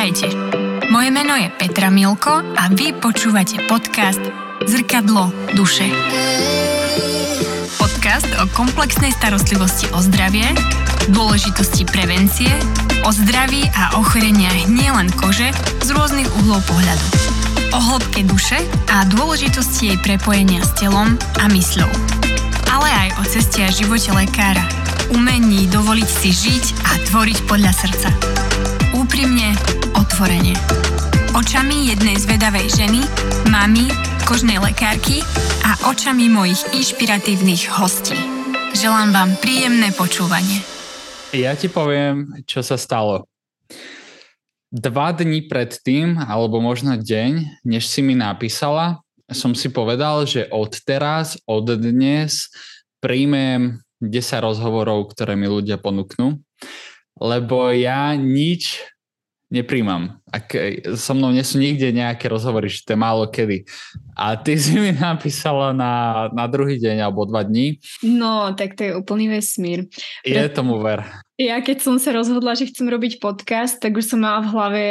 Vítajte. Moje meno je Petra Milko a vy počúvate podcast Zrkadlo duše. Podcast o komplexnej starostlivosti o zdravie, dôležitosti prevencie, o zdraví a ochoreniach nielen kože z rôznych uhlov pohľadu. O hĺbke duše a dôležitosti jej prepojenia s telom a mysľou. Ale aj o ceste a živote lekára, umení dovoliť si žiť a tvoriť podľa srdca. Úprimne, otvorene. Očami jednej zvedavej ženy, mamy, kožnej lekárky a očami mojich inšpiratívnych hostí. Želám vám príjemné počúvanie. Ja ti poviem, čo sa stalo. Dva dní pred tým, alebo možno deň, než si mi napísala, som si povedal, že od teraz, od dnes príjmem 10 rozhovorov, ktoré mi ľudia ponúknú lebo ja nič nepríjmam. Ak so mnou nie sú nikde nejaké rozhovory, že to je málo kedy. A ty si mi napísala na, na druhý deň alebo dva dní. No, tak to je úplný vesmír. Je Pre... tomu ver. Ja keď som sa rozhodla, že chcem robiť podcast, tak už som mala v hlave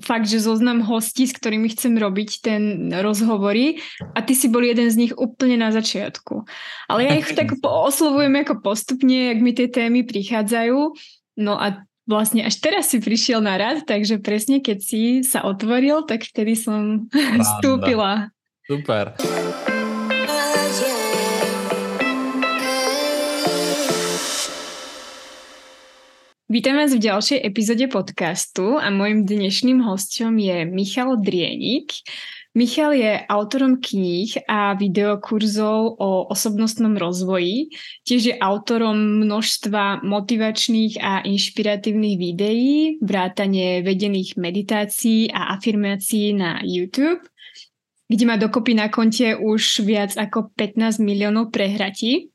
fakt, že zoznam hostí, s ktorými chcem robiť ten rozhovory a ty si bol jeden z nich úplne na začiatku. Ale ja ich tak oslovujem ako postupne, ak mi tie témy prichádzajú No a vlastne až teraz si prišiel na rad, takže presne keď si sa otvoril, tak vtedy som vstúpila. Super. Vítam vás v ďalšej epizóde podcastu a môjim dnešným hostom je Michal Drienik. Michal je autorom kníh a videokurzov o osobnostnom rozvoji. Tiež je autorom množstva motivačných a inšpiratívnych videí, vrátane vedených meditácií a afirmácií na YouTube, kde má dokopy na konte už viac ako 15 miliónov prehratí.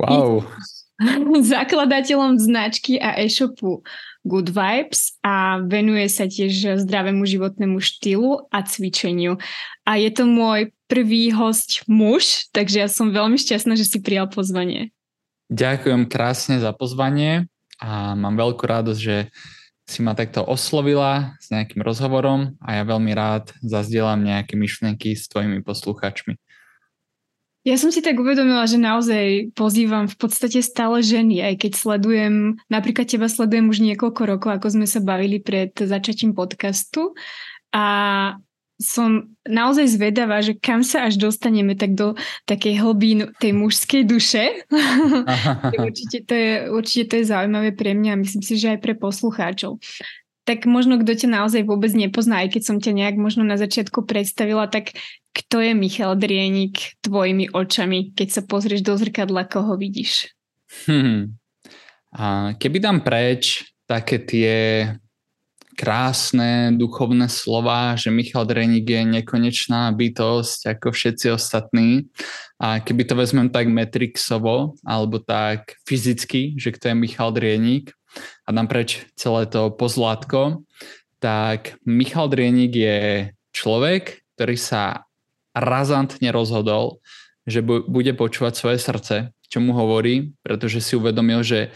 Wow. Zakladateľom značky a e-shopu Good Vibes a venuje sa tiež zdravému životnému štýlu a cvičeniu. A je to môj prvý host muž, takže ja som veľmi šťastná, že si prijal pozvanie. Ďakujem krásne za pozvanie a mám veľkú radosť, že si ma takto oslovila s nejakým rozhovorom a ja veľmi rád zazdielam nejaké myšlienky s tvojimi posluchačmi. Ja som si tak uvedomila, že naozaj pozývam v podstate stále ženy, aj keď sledujem, napríklad teba sledujem už niekoľko rokov, ako sme sa bavili pred začatím podcastu a som naozaj zvedavá, že kam sa až dostaneme tak do takej hlbín tej mužskej duše. určite, to je, určite to je zaujímavé pre mňa a myslím si, že aj pre poslucháčov tak možno kto ťa naozaj vôbec nepozná, aj keď som ťa nejak možno na začiatku predstavila, tak kto je Michal Drienik tvojimi očami, keď sa pozrieš do zrkadla, koho vidíš? Hmm. A keby dám preč také tie krásne duchovné slova, že Michal Dreník je nekonečná bytosť ako všetci ostatní. A keby to vezmem tak metrixovo, alebo tak fyzicky, že kto je Michal Dreník, a dám preč celé to pozlátko, tak Michal Drienik je človek, ktorý sa razantne rozhodol, že bude počúvať svoje srdce, čo mu hovorí, pretože si uvedomil, že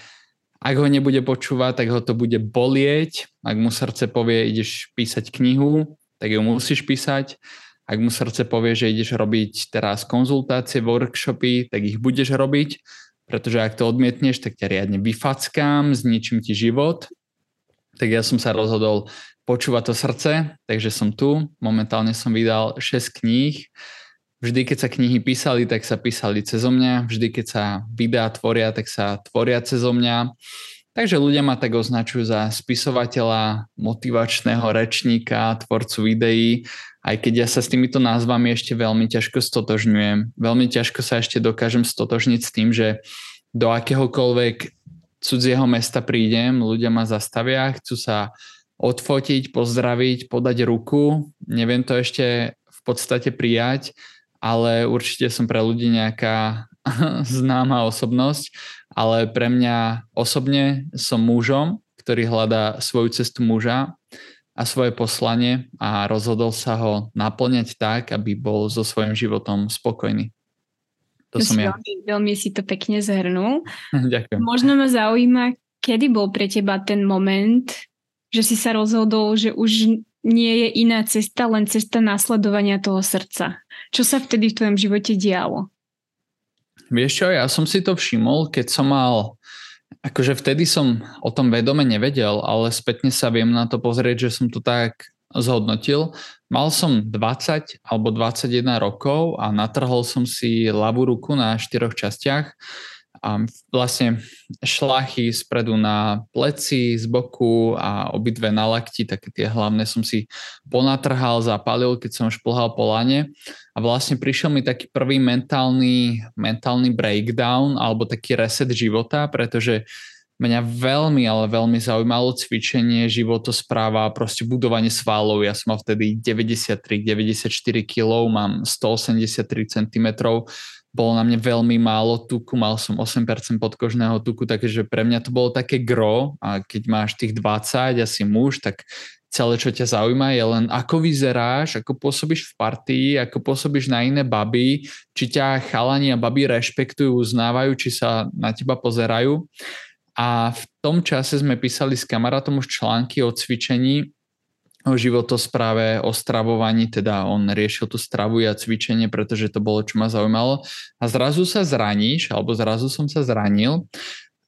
ak ho nebude počúvať, tak ho to bude bolieť. Ak mu srdce povie, ideš písať knihu, tak ju musíš písať. Ak mu srdce povie, že ideš robiť teraz konzultácie, workshopy, tak ich budeš robiť pretože ak to odmietneš, tak ťa riadne vyfackám, zničím ti život. Tak ja som sa rozhodol počúvať to srdce, takže som tu. Momentálne som vydal 6 kníh. Vždy, keď sa knihy písali, tak sa písali cezo mňa. Vždy, keď sa videá tvoria, tak sa tvoria cezo mňa. Takže ľudia ma tak označujú za spisovateľa, motivačného rečníka, tvorcu videí aj keď ja sa s týmito názvami ešte veľmi ťažko stotožňujem. Veľmi ťažko sa ešte dokážem stotožniť s tým, že do akéhokoľvek cudzieho mesta prídem, ľudia ma zastavia, chcú sa odfotiť, pozdraviť, podať ruku. Neviem to ešte v podstate prijať, ale určite som pre ľudí nejaká známa osobnosť, ale pre mňa osobne som mužom, ktorý hľadá svoju cestu muža a svoje poslanie a rozhodol sa ho naplňať tak, aby bol so svojím životom spokojný. To, som ja. Veľmi, veľmi si to pekne zhrnul. Ďakujem. Možno ma zaujíma, kedy bol pre teba ten moment, že si sa rozhodol, že už nie je iná cesta, len cesta následovania toho srdca. Čo sa vtedy v tvojom živote dialo? Vieš čo, ja som si to všimol, keď som mal Akože vtedy som o tom vedome nevedel, ale spätne sa viem na to pozrieť, že som to tak zhodnotil. Mal som 20 alebo 21 rokov a natrhol som si ľavú ruku na štyroch častiach a vlastne šlachy spredu na pleci, z boku a obidve na lakti, také tie hlavné som si ponatrhal, zapalil, keď som šplhal po lane a vlastne prišiel mi taký prvý mentálny, mentálny breakdown alebo taký reset života, pretože mňa veľmi, ale veľmi zaujímalo cvičenie, životospráva, proste budovanie svalov. Ja som mal vtedy 93, 94 kg, mám 183 cm, bolo na mne veľmi málo tuku, mal som 8% podkožného tuku, takže pre mňa to bolo také gro a keď máš tých 20 a si muž, tak celé, čo ťa zaujíma, je len ako vyzeráš, ako pôsobíš v partii, ako pôsobíš na iné baby, či ťa chalani a baby rešpektujú, uznávajú, či sa na teba pozerajú. A v tom čase sme písali s kamarátom už články o cvičení o životospráve, o stravovaní, teda on riešil tú stravu a cvičenie, pretože to bolo, čo ma zaujímalo. A zrazu sa zraníš, alebo zrazu som sa zranil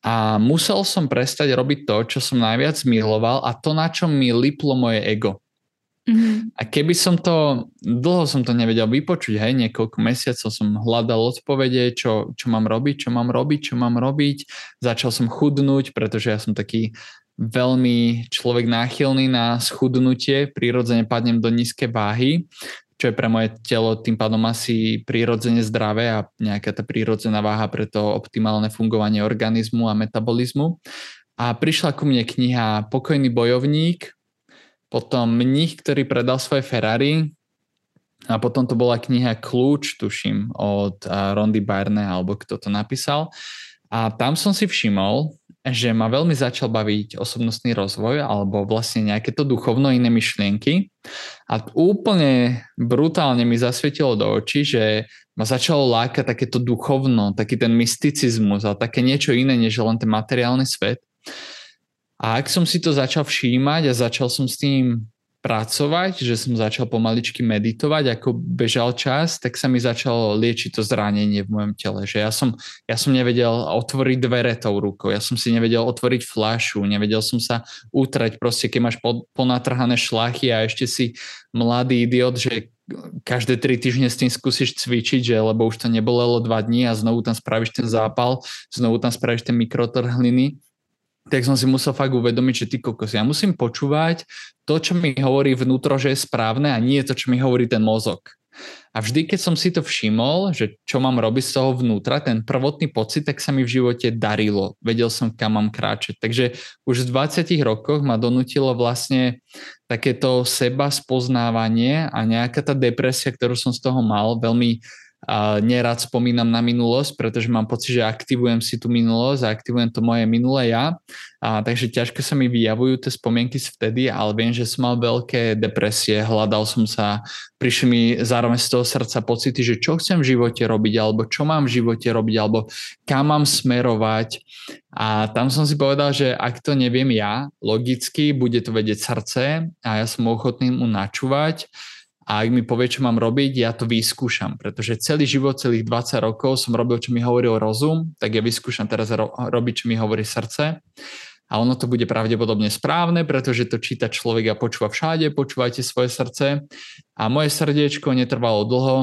a musel som prestať robiť to, čo som najviac miloval a to, na čom mi liplo moje ego. Mm-hmm. A keby som to, dlho som to nevedel vypočuť, hej, niekoľko mesiacov som hľadal odpovede, čo, čo mám robiť, čo mám robiť, čo mám robiť. Začal som chudnúť, pretože ja som taký veľmi človek náchylný na schudnutie, prirodzene padnem do nízkej váhy, čo je pre moje telo tým pádom asi prirodzene zdravé a nejaká tá prírodzená váha pre to optimálne fungovanie organizmu a metabolizmu. A prišla ku mne kniha Pokojný bojovník, potom mních, ktorý predal svoje Ferrari a potom to bola kniha Kľúč, tuším, od Rondy Barne, alebo kto to napísal. A tam som si všimol, že ma veľmi začal baviť osobnostný rozvoj alebo vlastne nejaké to duchovno iné myšlienky a úplne brutálne mi zasvietilo do očí, že ma začalo lákať takéto duchovno, taký ten mysticizmus a také niečo iné, než len ten materiálny svet. A ak som si to začal všímať a začal som s tým pracovať, že som začal pomaličky meditovať, ako bežal čas, tak sa mi začalo liečiť to zranenie v mojom tele. Že ja som, ja som nevedel otvoriť dvere tou rukou, ja som si nevedel otvoriť flašu, nevedel som sa utrať, proste keď máš ponatrhané šlachy a ešte si mladý idiot, že každé tri týždne s tým skúsiš cvičiť, že lebo už to nebolelo dva dní a znovu tam spravíš ten zápal, znovu tam spravíš ten mikrotrhliny, tak som si musel fakt uvedomiť, že ty kokos, ja musím počúvať to, čo mi hovorí vnútro, že je správne a nie to, čo mi hovorí ten mozog. A vždy, keď som si to všimol, že čo mám robiť z toho vnútra, ten prvotný pocit, tak sa mi v živote darilo. Vedel som, kam mám kráčať. Takže už v 20 rokoch ma donútilo vlastne takéto seba spoznávanie a nejaká tá depresia, ktorú som z toho mal, veľmi a nerad spomínam na minulosť, pretože mám pocit, že aktivujem si tú minulosť a aktivujem to moje minulé ja. A, takže ťažko sa mi vyjavujú tie spomienky z vtedy, ale viem, že som mal veľké depresie, hľadal som sa, prišli mi zároveň z toho srdca pocity, že čo chcem v živote robiť, alebo čo mám v živote robiť, alebo kam mám smerovať. A tam som si povedal, že ak to neviem ja, logicky, bude to vedieť srdce a ja som ochotný mu načúvať a ak mi povie, čo mám robiť, ja to vyskúšam, pretože celý život, celých 20 rokov som robil, čo mi hovoril rozum, tak ja vyskúšam teraz ro- robiť, čo mi hovorí srdce. A ono to bude pravdepodobne správne, pretože to číta človek a počúva všade, počúvajte svoje srdce. A moje srdiečko netrvalo dlho,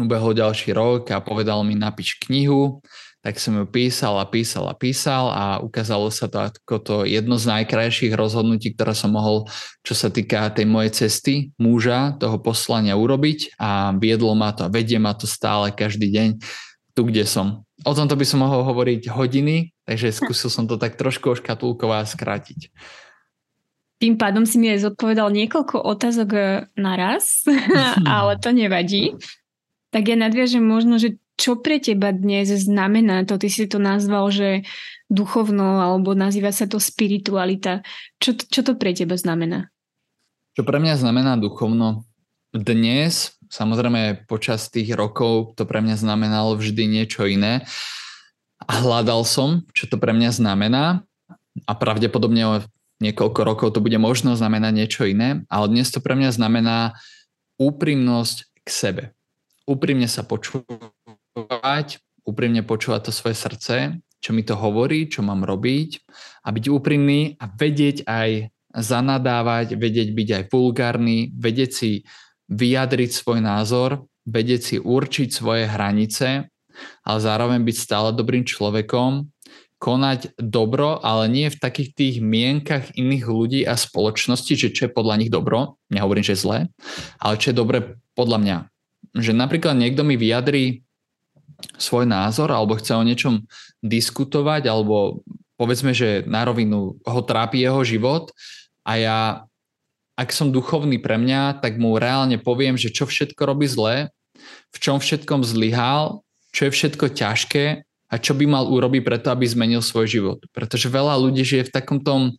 ubehol ďalší rok a povedal mi napíš knihu, tak som ju písal a písal a písal a ukázalo sa to ako to jedno z najkrajších rozhodnutí, ktoré som mohol, čo sa týka tej mojej cesty, muža, toho poslania urobiť a viedlo ma to a vedie ma to stále každý deň tu, kde som. O tomto by som mohol hovoriť hodiny, takže skúsil som to tak trošku oškatulkovať a skrátiť. Tým pádom si mi aj zodpovedal niekoľko otázok e, naraz, ale to nevadí. Tak ja nadviažem možno, že čo pre teba dnes znamená to? Ty si to nazval, že duchovno, alebo nazýva sa to spiritualita. Čo, čo to pre teba znamená? Čo pre mňa znamená duchovno? Dnes, samozrejme počas tých rokov, to pre mňa znamenalo vždy niečo iné. A hľadal som, čo to pre mňa znamená. A pravdepodobne niekoľko rokov to bude možno znamenať niečo iné, ale dnes to pre mňa znamená úprimnosť k sebe. Úprimne sa počúvať, úprimne počúvať to svoje srdce, čo mi to hovorí, čo mám robiť a byť úprimný a vedieť aj zanadávať, vedieť byť aj vulgárny, vedieť si vyjadriť svoj názor, vedieť si určiť svoje hranice, ale zároveň byť stále dobrým človekom, konať dobro, ale nie v takých tých mienkach iných ľudí a spoločnosti, že čo je podľa nich dobro, nehovorím, že zlé, ale čo je dobre podľa mňa. Že napríklad niekto mi vyjadrí svoj názor alebo chce o niečom diskutovať alebo povedzme, že na rovinu ho trápi jeho život a ja, ak som duchovný pre mňa, tak mu reálne poviem, že čo všetko robí zle, v čom všetkom zlyhal, čo je všetko ťažké a čo by mal urobiť preto, aby zmenil svoj život. Pretože veľa ľudí žije v takom tom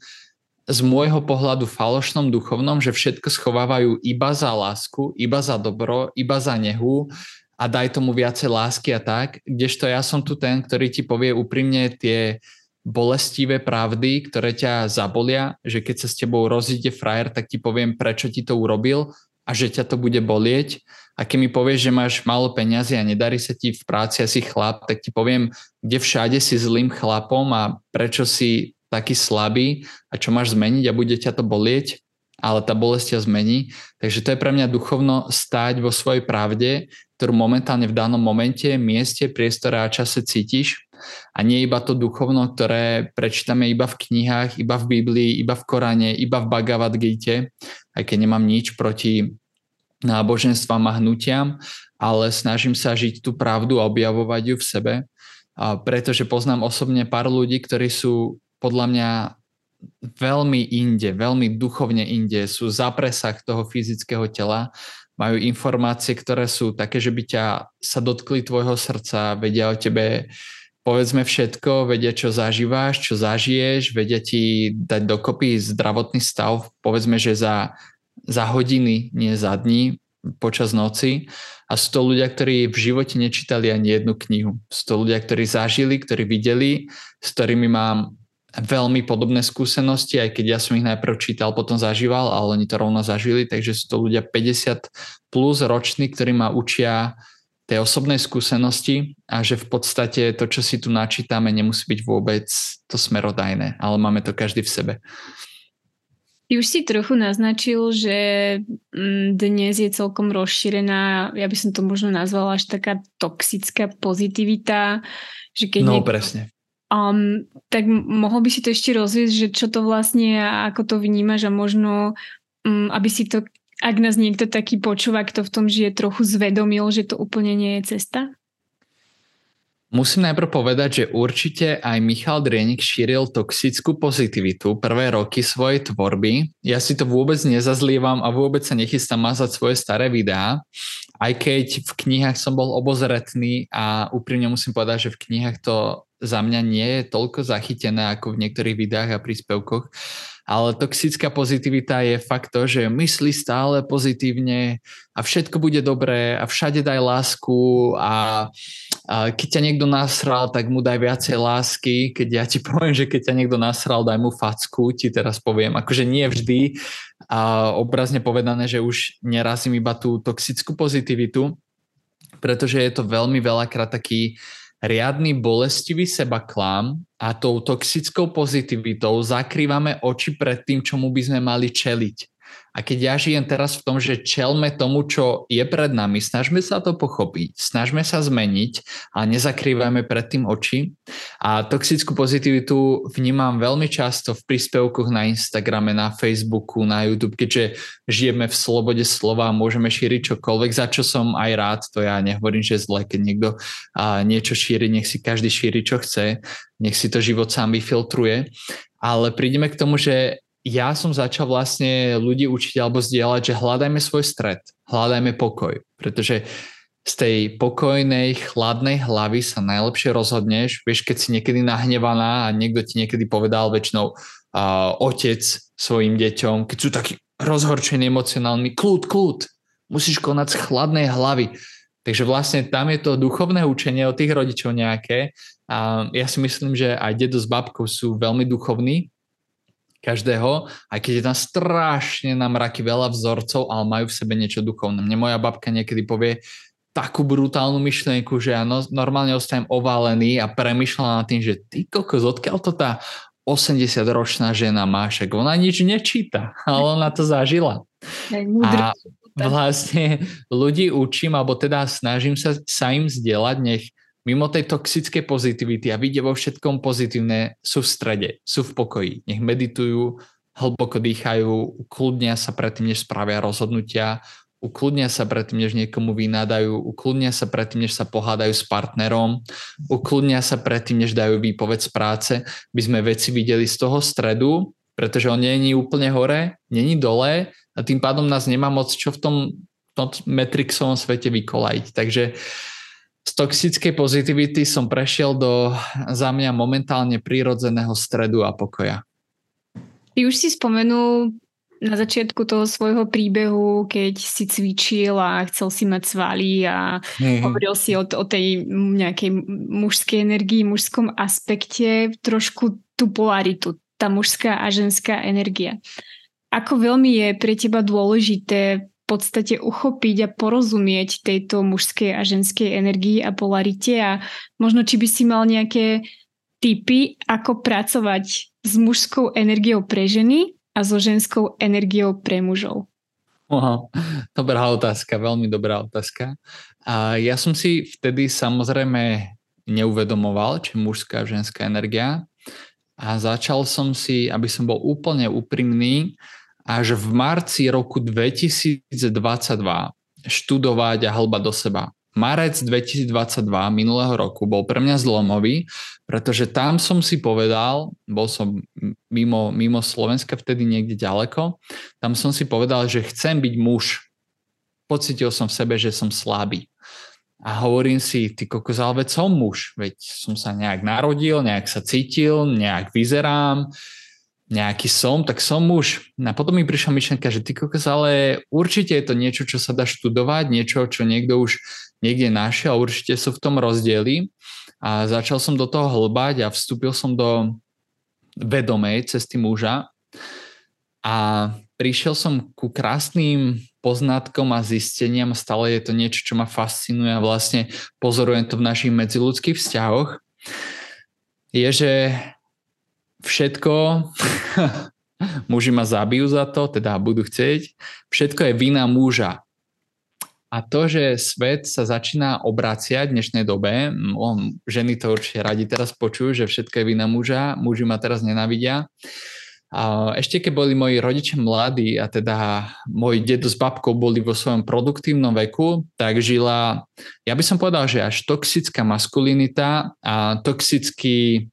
z môjho pohľadu falošnom duchovnom, že všetko schovávajú iba za lásku, iba za dobro, iba za nehu a daj tomu viacej lásky a tak, kdežto ja som tu ten, ktorý ti povie úprimne tie bolestivé pravdy, ktoré ťa zabolia, že keď sa s tebou rozíde frajer, tak ti poviem, prečo ti to urobil a že ťa to bude bolieť. A keď mi povieš, že máš málo peňazí a nedarí sa ti v práci a si chlap, tak ti poviem, kde všade si zlým chlapom a prečo si taký slabý a čo máš zmeniť a bude ťa to bolieť, ale tá bolesť ťa zmení. Takže to je pre mňa duchovno stáť vo svojej pravde, ktorú momentálne v danom momente, mieste, priestore a čase cítiš a nie iba to duchovno, ktoré prečítame iba v knihách, iba v Biblii, iba v Korane, iba v Bhagavad Gita, aj keď nemám nič proti náboženstvám a hnutiam, ale snažím sa žiť tú pravdu a objavovať ju v sebe, a pretože poznám osobne pár ľudí, ktorí sú podľa mňa veľmi inde, veľmi duchovne inde, sú za presah toho fyzického tela, majú informácie, ktoré sú také, že by ťa sa dotkli tvojho srdca, vedia o tebe povedzme všetko, vedia, čo zažíváš, čo zažiješ, vedia ti dať dokopy zdravotný stav, povedzme, že za, za hodiny, nie za dní, počas noci. A sú to ľudia, ktorí v živote nečítali ani jednu knihu. Sú to ľudia, ktorí zažili, ktorí videli, s ktorými mám veľmi podobné skúsenosti, aj keď ja som ich najprv čítal, potom zažíval, ale oni to rovno zažili, takže sú to ľudia 50 plus roční, ktorí ma učia tej osobnej skúsenosti a že v podstate to, čo si tu načítame, nemusí byť vôbec to smerodajné, ale máme to každý v sebe. Ty už si trochu naznačil, že mm, dnes je celkom rozšírená, ja by som to možno nazvala až taká toxická pozitivita. Že keď no, niekto, presne. Um, tak mohol by si to ešte rozviesť, že čo to vlastne a ako to vnímaš a možno, um, aby si to ak nás niekto taký počúva, kto v tom žije, trochu zvedomil, že to úplne nie je cesta? Musím najprv povedať, že určite aj Michal Drienik šíril toxickú pozitivitu prvé roky svojej tvorby. Ja si to vôbec nezazlievam a vôbec sa nechystám mazať svoje staré videá, aj keď v knihách som bol obozretný a úprimne musím povedať, že v knihách to za mňa nie je toľko zachytené ako v niektorých videách a príspevkoch ale toxická pozitivita je fakt to, že myslí stále pozitívne a všetko bude dobré a všade daj lásku a, a keď ťa niekto nasral, tak mu daj viacej lásky. Keď ja ti poviem, že keď ťa niekto nasral, daj mu facku, ti teraz poviem. Akože nie vždy a obrazne povedané, že už nerazím iba tú toxickú pozitivitu, pretože je to veľmi veľakrát taký riadny bolestivý seba klam a tou toxickou pozitivitou zakrývame oči pred tým, čomu by sme mali čeliť. A keď ja žijem teraz v tom, že čelme tomu, čo je pred nami, snažme sa to pochopiť, snažme sa zmeniť a nezakrývajme pred tým oči. A toxickú pozitivitu vnímam veľmi často v príspevkoch na Instagrame, na Facebooku, na YouTube, keďže žijeme v slobode slova môžeme šíriť čokoľvek, za čo som aj rád, to ja nehovorím, že zle, keď niekto niečo šíri, nech si každý šíri, čo chce, nech si to život sám vyfiltruje. Ale prídeme k tomu, že ja som začal vlastne ľudí učiť alebo zdieľať, že hľadajme svoj stred, hľadajme pokoj, pretože z tej pokojnej, chladnej hlavy sa najlepšie rozhodneš. Vieš, keď si niekedy nahnevaná a niekto ti niekedy povedal väčšinou uh, otec svojim deťom, keď sú takí rozhorčení, emocionálni, kľud, kľud, musíš konať z chladnej hlavy. Takže vlastne tam je to duchovné učenie od tých rodičov nejaké. A ja si myslím, že aj dedo s babkou sú veľmi duchovní každého, aj keď je tam strašne na mraky veľa vzorcov, ale majú v sebe niečo duchovné. Mne moja babka niekedy povie takú brutálnu myšlienku, že ja no, normálne ostajem ovalený a premyšľam nad tým, že ty kokos, odkiaľ to tá 80-ročná žena má, však ona nič nečíta, ale ona to zažila. A vlastne ľudí učím, alebo teda snažím sa, sa im zdieľať, nech mimo tej toxickej pozitivity a vidia vo všetkom pozitívne, sú v strede, sú v pokoji. Nech meditujú, hlboko dýchajú, ukludnia sa predtým, než spravia rozhodnutia, ukludnia sa predtým, než niekomu vynádajú, ukludnia sa predtým, než sa pohádajú s partnerom, ukludnia sa predtým, než dajú výpoveď z práce, by sme veci videli z toho stredu, pretože on není úplne hore, není dole a tým pádom nás nemá moc čo v tom, tom metrixovom svete vykolajiť. Takže z toxickej pozitivity som prešiel do za mňa momentálne prírodzeného stredu a pokoja. Ty už si spomenul na začiatku toho svojho príbehu, keď si cvičil a chcel si mať svaly a mm-hmm. hovoril si o, o tej nejakej mužskej energii, mužskom aspekte, trošku tú polaritu, tá mužská a ženská energia. Ako veľmi je pre teba dôležité podstate uchopiť a porozumieť tejto mužskej a ženskej energii a polarite a možno či by si mal nejaké typy, ako pracovať s mužskou energiou pre ženy a so ženskou energiou pre mužov. Wow, dobrá otázka, veľmi dobrá otázka. A ja som si vtedy samozrejme neuvedomoval, či mužská a ženská energia a začal som si, aby som bol úplne úprimný, až v marci roku 2022 študovať a hlba do seba. Marec 2022 minulého roku bol pre mňa zlomový, pretože tam som si povedal, bol som mimo, mimo Slovenska vtedy niekde ďaleko, tam som si povedal, že chcem byť muž. Pocitil som v sebe, že som slabý. A hovorím si, ty kokos, ale veď som muž, veď som sa nejak narodil, nejak sa cítil, nejak vyzerám, nejaký som, tak som muž. A potom mi prišla myšlenka, že ty kokos, ale určite je to niečo, čo sa dá študovať, niečo, čo niekto už niekde našiel, určite sú v tom rozdiely. A začal som do toho hlbať a vstúpil som do vedomej cesty muža a prišiel som ku krásnym poznatkom a zisteniam, stále je to niečo, čo ma fascinuje a vlastne pozorujem to v našich medziludských vzťahoch, je, že všetko, muži ma zabijú za to, teda budú chcieť, všetko je vina muža. A to, že svet sa začína obraciať v dnešnej dobe, on, ženy to určite radi teraz počujú, že všetko je vina muža, muži ma teraz nenavidia. A ešte keď boli moji rodičia mladí a teda môj dedo s babkou boli vo svojom produktívnom veku, tak žila, ja by som povedal, že až toxická maskulinita a toxický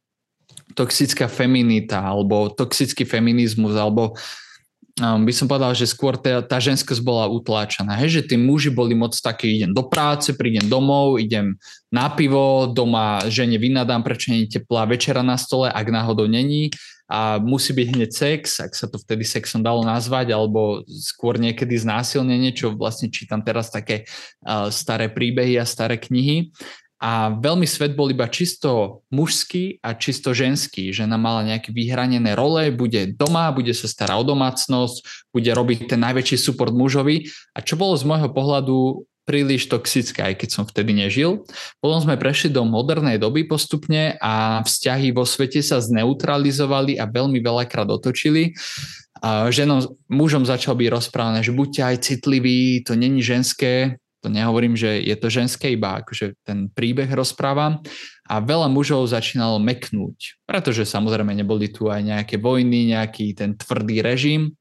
toxická feminita alebo toxický feminizmus alebo um, by som povedal, že skôr tá, tá ženskosť bola utláčaná. Hej, že tí muži boli moc takí, idem do práce, prídem domov, idem na pivo, doma žene vynadám, prečo nie je teplá večera na stole, ak náhodou není a musí byť hneď sex, ak sa to vtedy sexom dalo nazvať, alebo skôr niekedy znásilnenie, čo vlastne čítam teraz také uh, staré príbehy a staré knihy a veľmi svet bol iba čisto mužský a čisto ženský. Žena mala nejaké vyhranené role, bude doma, bude sa starať o domácnosť, bude robiť ten najväčší support mužovi. A čo bolo z môjho pohľadu príliš toxické, aj keď som vtedy nežil. Potom sme prešli do modernej doby postupne a vzťahy vo svete sa zneutralizovali a veľmi veľakrát otočili. A ženom, mužom začal byť rozprávané, že buďte aj citliví, to není ženské, to nehovorím, že je to ženské, iba akože ten príbeh rozprávam. A veľa mužov začínalo meknúť, pretože samozrejme neboli tu aj nejaké vojny, nejaký ten tvrdý režim.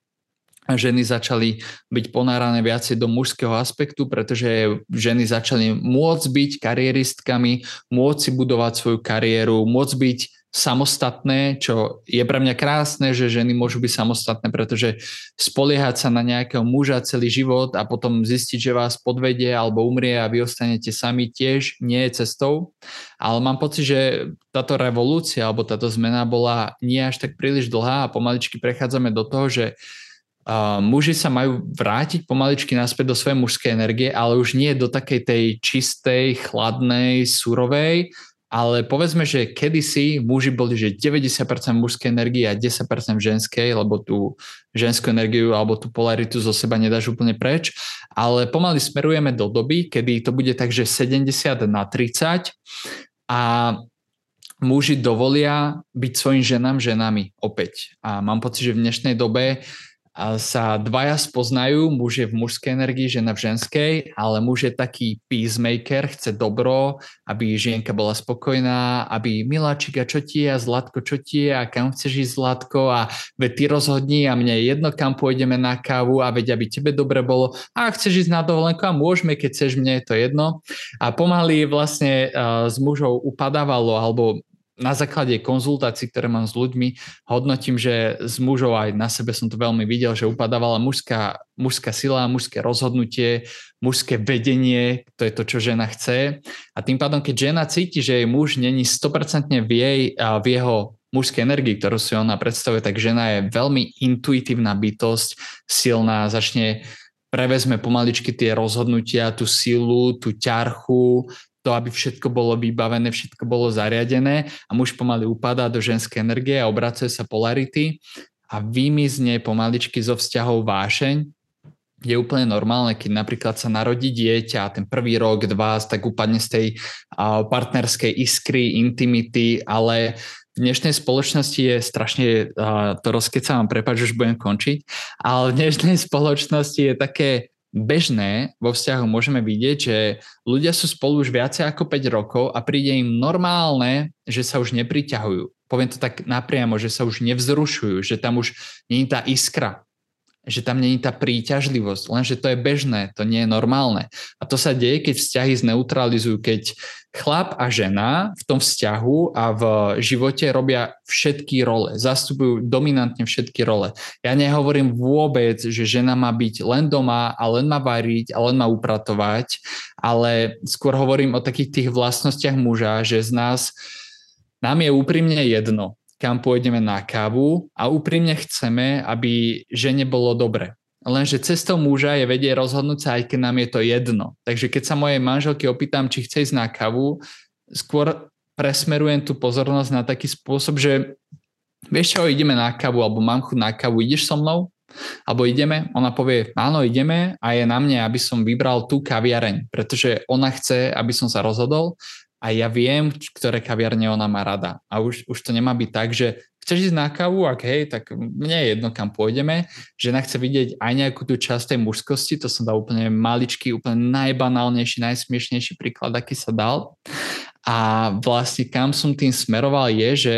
A ženy začali byť ponárané viacej do mužského aspektu, pretože ženy začali môcť byť karieristkami, môcť si budovať svoju kariéru, môcť byť samostatné, čo je pre mňa krásne, že ženy môžu byť samostatné, pretože spoliehať sa na nejakého muža celý život a potom zistiť, že vás podvedie alebo umrie a vy ostanete sami tiež nie je cestou. Ale mám pocit, že táto revolúcia alebo táto zmena bola nie až tak príliš dlhá a pomaličky prechádzame do toho, že Uh, muži sa majú vrátiť pomaličky naspäť do svojej mužskej energie, ale už nie do takej tej čistej, chladnej, surovej, ale povedzme, že kedysi muži boli, že 90% mužskej energie a 10% ženskej, lebo tú ženskú energiu alebo tú polaritu zo seba nedáš úplne preč, ale pomaly smerujeme do doby, kedy to bude tak, že 70 na 30 a muži dovolia byť svojim ženám ženami opäť. A mám pocit, že v dnešnej dobe sa dvaja spoznajú, muž je v mužskej energii, žena v ženskej, ale muž je taký peacemaker, chce dobro, aby žienka bola spokojná, aby miláčik a čo ti je, a Zlatko čo ti je, a kam chceš ísť Zlatko a veď ty rozhodni a mne je jedno, kam pôjdeme na kávu a veď aby tebe dobre bolo a chceš ísť na dovolenku a môžeme, keď chceš, mne je to jedno. A pomaly vlastne uh, s mužou upadávalo alebo na základe konzultácií, ktoré mám s ľuďmi, hodnotím, že s mužov aj na sebe som to veľmi videl, že upadávala mužská, mužská sila, mužské rozhodnutie, mužské vedenie, to je to, čo žena chce. A tým pádom, keď žena cíti, že jej muž není 100% v, jej, v jeho mužskej energii, ktorú si ona predstavuje, tak žena je veľmi intuitívna bytosť, silná, začne prevezme pomaličky tie rozhodnutia, tú silu, tú ťarchu, to, aby všetko bolo vybavené, všetko bolo zariadené a muž pomaly upadá do ženskej energie a obracuje sa polarity a vymizne pomaličky zo vzťahov vášeň, je úplne normálne, keď napríklad sa narodí dieťa a ten prvý rok, dva, tak upadne z tej partnerskej iskry, intimity, ale v dnešnej spoločnosti je strašne, to rozkecávam, prepáč, už budem končiť, ale v dnešnej spoločnosti je také bežné vo vzťahu môžeme vidieť, že ľudia sú spolu už viacej ako 5 rokov a príde im normálne, že sa už nepriťahujú. Poviem to tak napriamo, že sa už nevzrušujú, že tam už nie je tá iskra, že tam není tá príťažlivosť, lenže to je bežné, to nie je normálne. A to sa deje, keď vzťahy zneutralizujú, keď chlap a žena v tom vzťahu a v živote robia všetky role, zastupujú dominantne všetky role. Ja nehovorím vôbec, že žena má byť len doma a len má variť a len má upratovať, ale skôr hovorím o takých tých vlastnostiach muža, že z nás nám je úprimne jedno, kam pôjdeme na kávu a úprimne chceme, aby žene bolo dobre. Lenže cestou muža je vedie rozhodnúť sa, aj keď nám je to jedno. Takže keď sa mojej manželky opýtam, či chce ísť na kávu, skôr presmerujem tú pozornosť na taký spôsob, že vieš čo, ideme na kávu, alebo mám chuť na kávu, ideš so mnou? Alebo ideme? Ona povie, áno, ideme a je na mne, aby som vybral tú kaviareň, pretože ona chce, aby som sa rozhodol a ja viem, ktoré kaviarne ona má rada. A už, už to nemá byť tak, že chceš ísť na kávu, ak hej, tak mne je jedno, kam pôjdeme. Žena chce vidieť aj nejakú tú časť tej mužskosti, to som dal úplne maličký, úplne najbanálnejší, najsmiešnejší príklad, aký sa dal. A vlastne kam som tým smeroval je, že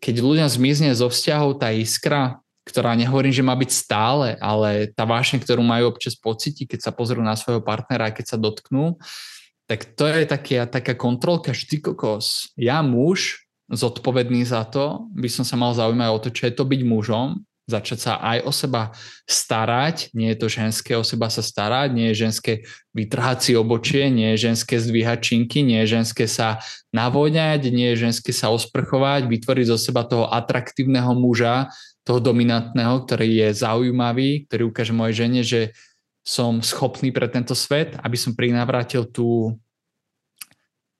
keď ľuďom zmizne zo vzťahov tá iskra, ktorá nehovorím, že má byť stále, ale tá vášeň, ktorú majú občas pocíti, keď sa pozrú na svojho partnera keď sa dotknú, tak to je taká, taká kontrolka, ty kokos, ja muž, zodpovedný za to, by som sa mal zaujímať o to, čo je to byť mužom, začať sa aj o seba starať, nie je to ženské o seba sa starať, nie je ženské vytrhať si obočie, nie je ženské zdvíhať činky, nie je ženské sa navoňať, nie je ženské sa osprchovať, vytvoriť zo seba toho atraktívneho muža, toho dominantného, ktorý je zaujímavý, ktorý ukáže mojej žene, že som schopný pre tento svet, aby som prinavrátil tú,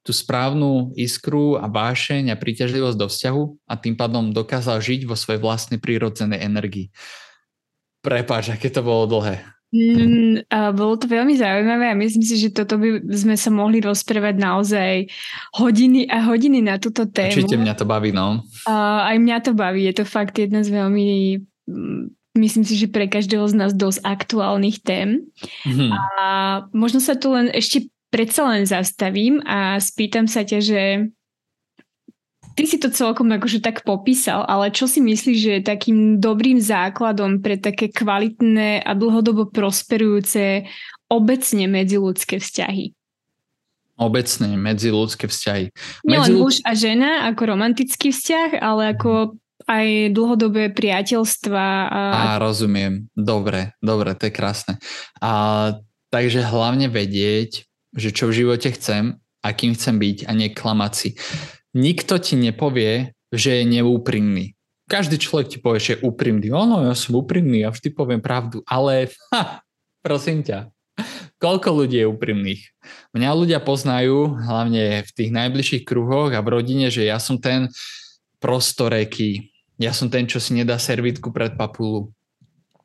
tú správnu iskru a vášeň a príťažlivosť do vzťahu a tým pádom dokázal žiť vo svojej vlastnej prírodzenej energii. Prepáč, aké to bolo dlhé. Mm, a bolo to veľmi zaujímavé a myslím si, že toto by sme sa mohli rozprávať naozaj hodiny a hodiny na túto tému. Určite mňa to baví, no. A aj mňa to baví, je to fakt jedna z veľmi mm, myslím si, že pre každého z nás dosť aktuálnych tém. Mm-hmm. A možno sa tu len ešte predsa len zastavím a spýtam sa ťa, že ty si to celkom akože tak popísal, ale čo si myslíš, že je takým dobrým základom pre také kvalitné a dlhodobo prosperujúce obecne medziludské vzťahy? Obecne medziludské vzťahy. Nielen muž a žena ako romantický vzťah, ale ako aj dlhodobé priateľstva. A... a rozumiem. Dobre, dobre, to je krásne. A, takže hlavne vedieť, že čo v živote chcem, akým chcem byť a neklamať si. Nikto ti nepovie, že je neúprimný. Každý človek ti povie, že je úprimný. Ono, ja som úprimný, ja vždy poviem pravdu, ale ha, prosím ťa, Koľko ľudí je úprimných? Mňa ľudia poznajú, hlavne v tých najbližších kruhoch a v rodine, že ja som ten prostoreký. Ja som ten, čo si nedá servitku pred papulu.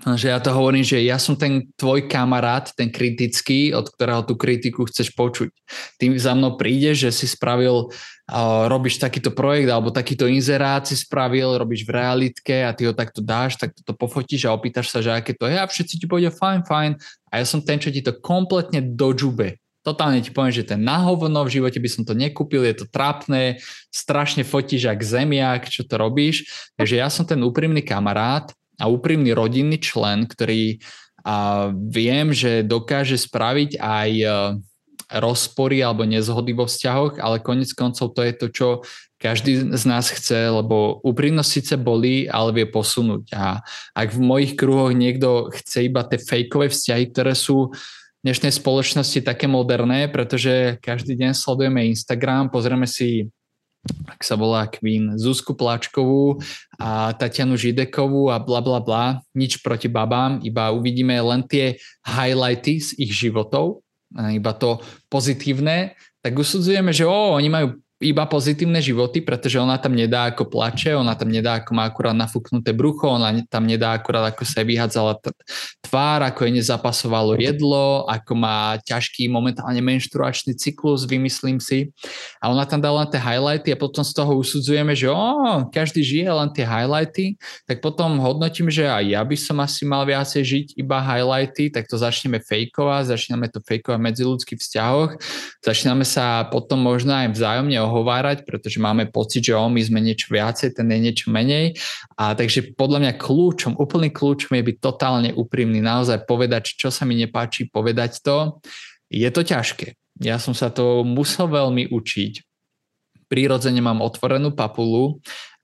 Že ja to hovorím, že ja som ten tvoj kamarát, ten kritický, od ktorého tú kritiku chceš počuť. Ty za mnou prídeš, že si spravil, uh, robíš takýto projekt alebo takýto inzerát si spravil, robíš v realitke a ty ho takto dáš, tak to pofotíš a opýtaš sa, že aké to je a všetci ti povedia fajn, fajn. A ja som ten, čo ti to kompletne dožube. Totálne ti poviem, že ten nahovno, v živote by som to nekúpil, je to trápne, strašne fotíš ak zemiak, čo to robíš. Takže ja som ten úprimný kamarát a úprimný rodinný člen, ktorý a viem, že dokáže spraviť aj e, rozpory alebo nezhody vo vzťahoch, ale konec koncov to je to, čo každý z nás chce, lebo úprimnosť síce bolí, ale vie posunúť. A ak v mojich kruhoch niekto chce iba tie fejkové vzťahy, ktoré sú v dnešnej spoločnosti také moderné, pretože každý deň sledujeme Instagram, pozrieme si ak sa volá Queen, Zuzku Plačkovú a Tatianu Židekovú a bla bla bla. Nič proti babám, iba uvidíme len tie highlighty z ich životov, iba to pozitívne, tak usudzujeme, že o, oni majú iba pozitívne životy, pretože ona tam nedá ako plače, ona tam nedá ako má akurát nafúknuté brucho, ona tam nedá akurát ako sa vyhádzala t- tvár, ako jej nezapasovalo jedlo, ako má ťažký momentálne menštruačný cyklus, vymyslím si. A ona tam dala len tie highlighty a potom z toho usudzujeme, že o, každý žije len tie highlighty, tak potom hodnotím, že aj ja by som asi mal viacej žiť iba highlighty, tak to začneme fejkovať, začíname to fejkovať v medziludských vzťahoch, začíname sa potom možno aj vzájomne ohovárať, pretože máme pocit, že o, my sme niečo viacej, ten je niečo menej. A takže podľa mňa kľúčom, úplným kľúčom je byť totálne úprimný, naozaj povedať, čo sa mi nepáči, povedať to. Je to ťažké. Ja som sa to musel veľmi učiť. Prírodzene mám otvorenú papulu,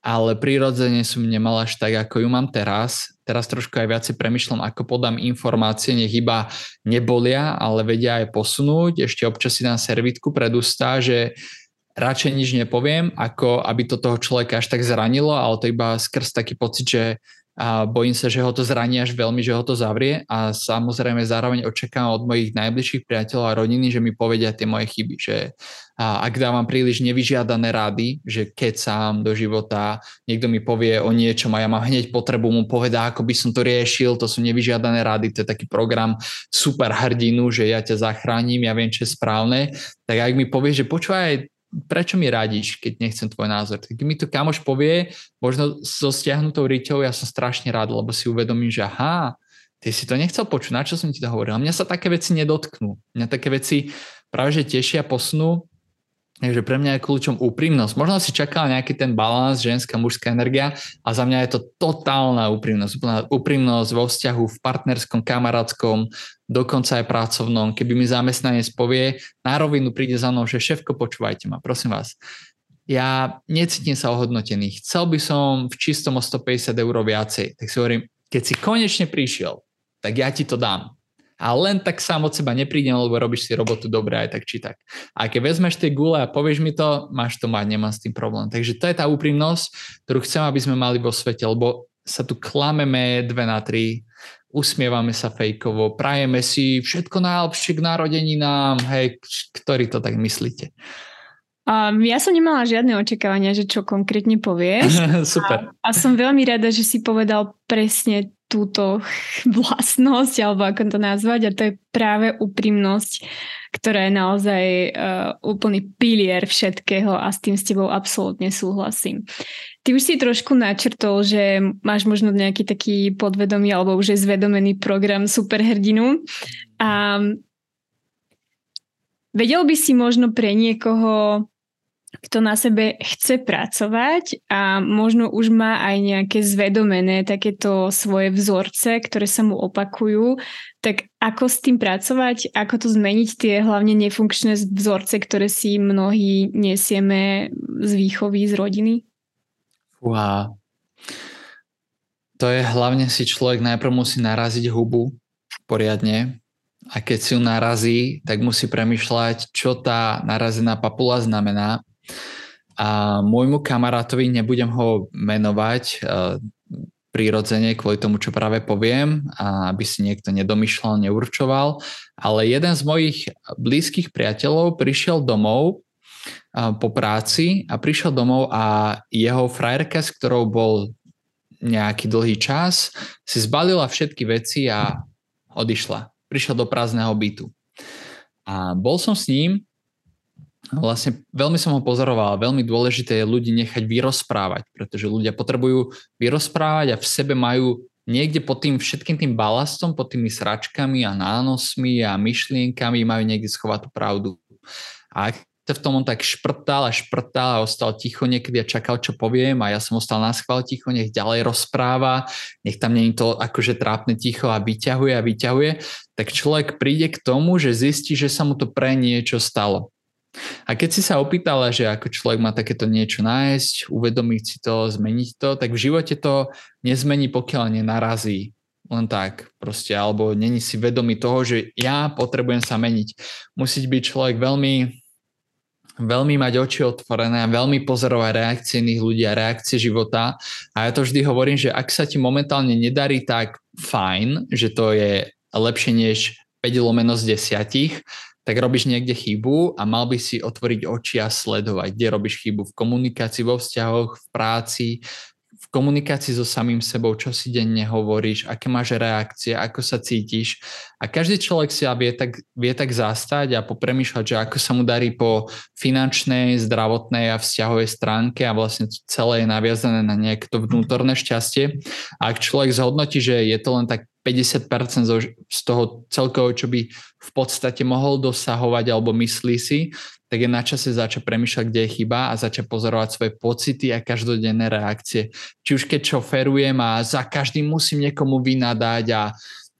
ale prirodzene som nemal až tak, ako ju mám teraz. Teraz trošku aj viacej premyšľam, ako podám informácie, nech iba nebolia, ale vedia aj posunúť. Ešte občas si dám servitku pred ústa, že radšej nič nepoviem, ako aby to toho človeka až tak zranilo, ale to iba skrz taký pocit, že a bojím sa, že ho to zraní až veľmi, že ho to zavrie. A samozrejme zároveň očakávam od mojich najbližších priateľov a rodiny, že mi povedia tie moje chyby, že a ak dávam príliš nevyžiadané rady, že keď sám do života niekto mi povie o niečom a ja mám hneď potrebu mu povedať, ako by som to riešil, to sú nevyžiadané rady, to je taký program super hrdinu, že ja ťa zachránim, ja viem, čo je správne, tak ak mi povie, že počúvaj, prečo mi radíš, keď nechcem tvoj názor. Tak mi to kamoš povie, možno so stiahnutou riťou, ja som strašne rád, lebo si uvedomím, že aha, ty si to nechcel počuť, na čo som ti to hovoril. A mňa sa také veci nedotknú. Mňa také veci práve že tešia, posnú Takže pre mňa je kľúčom úprimnosť. Možno si čakal nejaký ten balans, ženská, mužská energia a za mňa je to totálna úprimnosť. Úprimnosť vo vzťahu, v partnerskom, kamarátskom, dokonca aj pracovnom. Keby mi zamestnanec povie, na rovinu príde za mnou, že šéfko, počúvajte ma, prosím vás. Ja necítim sa ohodnotený. Chcel by som v čistom o 150 eur viacej. Tak si hovorím, keď si konečne prišiel, tak ja ti to dám a len tak sám od seba neprídem, lebo robíš si robotu dobre aj tak či tak. A keď vezmeš tie gule a povieš mi to, máš to mať, nemám s tým problém. Takže to je tá úprimnosť, ktorú chcem, aby sme mali vo svete, lebo sa tu klameme dve na tri, usmievame sa fejkovo, prajeme si všetko najlepšie k narodeninám, hej, ktorý to tak myslíte? Um, ja som nemala žiadne očakávania, že čo konkrétne povieš. Super. A, a som veľmi rada, že si povedal presne túto vlastnosť, alebo ako to nazvať, a to je práve úprimnosť, ktorá je naozaj uh, úplný pilier všetkého a s tým s tebou absolútne súhlasím. Ty už si trošku načrtol, že máš možno nejaký taký podvedomý alebo už je zvedomený program Superhrdinu. A vedel by si možno pre niekoho kto na sebe chce pracovať a možno už má aj nejaké zvedomené takéto svoje vzorce, ktoré sa mu opakujú, tak ako s tým pracovať, ako to zmeniť tie hlavne nefunkčné vzorce, ktoré si mnohí nesieme z výchovy, z rodiny? Wow. To je hlavne si človek najprv musí naraziť hubu poriadne a keď si ju narazí, tak musí premyšľať, čo tá narazená papula znamená a môjmu kamarátovi, nebudem ho menovať, prirodzene kvôli tomu, čo práve poviem, aby si niekto nedomýšľal, neurčoval. Ale jeden z mojich blízkych priateľov prišiel domov po práci a prišiel domov a jeho frajerka, s ktorou bol nejaký dlhý čas, si zbalila všetky veci a odišla. Prišiel do prázdneho bytu. A bol som s ním vlastne veľmi som ho pozoroval, veľmi dôležité je ľudí nechať vyrozprávať, pretože ľudia potrebujú vyrozprávať a v sebe majú niekde pod tým všetkým tým balastom, pod tými sračkami a nánosmi a myšlienkami majú niekde schovať tú pravdu. A ak sa v tom on tak šprtal a šprtal a ostal ticho niekedy a čakal, čo poviem a ja som ostal na schvál ticho, nech ďalej rozpráva, nech tam je to akože trápne ticho a vyťahuje a vyťahuje, tak človek príde k tomu, že zistí, že sa mu to pre niečo stalo. A keď si sa opýtala, že ako človek má takéto niečo nájsť, uvedomiť si to, zmeniť to, tak v živote to nezmení, pokiaľ nenarazí len tak proste, alebo není si vedomý toho, že ja potrebujem sa meniť. Musí byť človek veľmi, veľmi mať oči otvorené a veľmi pozorovať reakcie iných ľudí a reakcie života. A ja to vždy hovorím, že ak sa ti momentálne nedarí, tak fajn, že to je lepšie než 5 lomeno z 10, tak robíš niekde chybu a mal by si otvoriť oči a sledovať, kde robíš chybu v komunikácii, vo vzťahoch, v práci, v komunikácii so samým sebou, čo si denne hovoríš, aké máš reakcie, ako sa cítiš. A každý človek si vie tak, vie tak zastať a popremýšľať, že ako sa mu darí po finančnej, zdravotnej a vzťahovej stránke a vlastne celé je naviazané na nejaké to vnútorné šťastie. A ak človek zhodnotí, že je to len tak 50% z toho celkovo, čo by v podstate mohol dosahovať alebo myslí si, tak je na čase začať premýšľať, kde je chyba a začať pozorovať svoje pocity a každodenné reakcie. Či už keď šoferujem a za každým musím niekomu vynadať a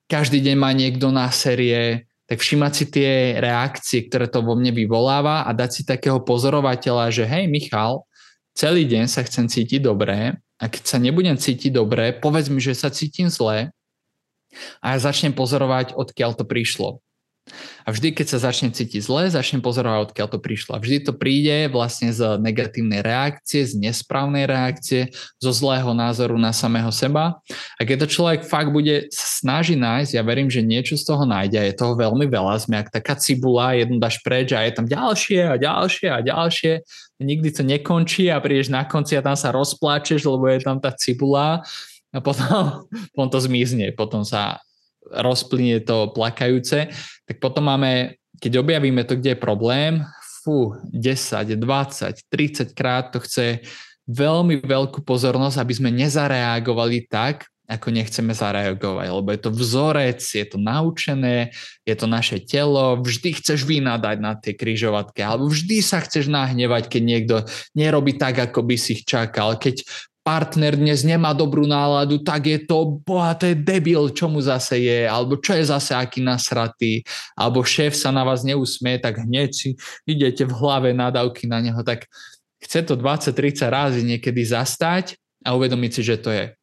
každý deň má niekto na série, tak všimať si tie reakcie, ktoré to vo mne vyvoláva a dať si takého pozorovateľa, že hej Michal, celý deň sa chcem cítiť dobre a keď sa nebudem cítiť dobre, povedz mi, že sa cítim zle a ja začnem pozorovať, odkiaľ to prišlo. A vždy, keď sa začne cítiť zle, začnem pozorovať, odkiaľ to prišlo. A vždy to príde vlastne z negatívnej reakcie, z nesprávnej reakcie, zo zlého názoru na samého seba. A keď to človek fakt bude snažiť nájsť, ja verím, že niečo z toho nájde je toho veľmi veľa. Sme ak taká cibula, jednu dáš preč a je tam ďalšie a ďalšie a ďalšie. Nikdy to nekončí a prídeš na konci a tam sa rozpláčeš, lebo je tam tá cibula a potom, potom to zmizne, potom sa rozplynie to plakajúce, tak potom máme, keď objavíme to, kde je problém, fú, 10, 20, 30 krát to chce veľmi veľkú pozornosť, aby sme nezareagovali tak, ako nechceme zareagovať, lebo je to vzorec, je to naučené, je to naše telo, vždy chceš vynadať na tie kryžovatky, alebo vždy sa chceš nahnevať, keď niekto nerobí tak, ako by si čakal, keď partner dnes nemá dobrú náladu, tak je to, boha, to je debil, čo mu zase je, alebo čo je zase aký nasratý, alebo šéf sa na vás neusmie, tak hneď si idete v hlave nadávky na neho, tak chce to 20-30 razy niekedy zastať a uvedomiť si, že to je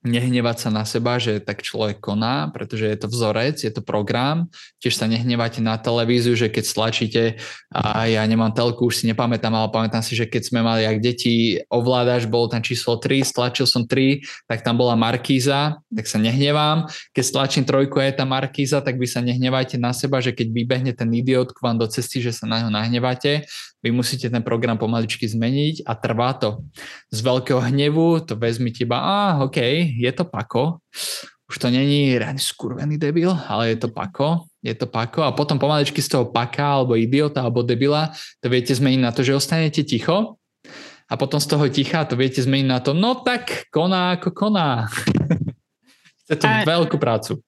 nehnevať sa na seba, že tak človek koná, pretože je to vzorec, je to program. Tiež sa nehnevate na televíziu, že keď stlačíte, a ja nemám telku, už si nepamätám, ale pamätám si, že keď sme mali, ak deti ovládaš, bolo tam číslo 3, stlačil som 3, tak tam bola Markíza, tak sa nehnevám. Keď stlačím trojku a je tam Markíza, tak vy sa nehnevajte na seba, že keď vybehne ten idiot k vám do cesty, že sa na ňo nahnevate, vy musíte ten program pomaličky zmeniť a trvá to. Z veľkého hnevu to vezmi teba, a OK, je to pako, už to není reálne skurvený debil, ale je to pako, je to pako a potom pomaličky z toho paka alebo idiota alebo debila to viete zmeniť na to, že ostanete ticho a potom z toho ticha to viete zmeniť na to, no tak koná ako koná. Chce to a veľkú prácu.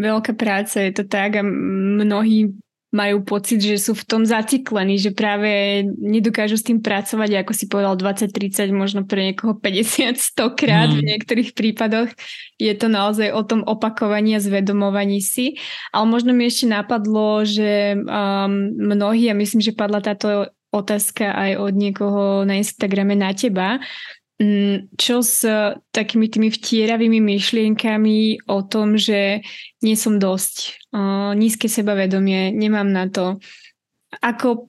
Veľká práca, je to tak a mnohí majú pocit, že sú v tom zaciklení, že práve nedokážu s tým pracovať, ako si povedal 20-30, možno pre niekoho 50-100 krát mm. v niektorých prípadoch. Je to naozaj o tom opakovaní a zvedomovaní si. Ale možno mi ešte napadlo, že um, mnohí, a myslím, že padla táto otázka aj od niekoho na Instagrame na teba, Mm, čo s takými tými vtieravými myšlienkami o tom, že nie som dosť, nízke sebavedomie, nemám na to. Ako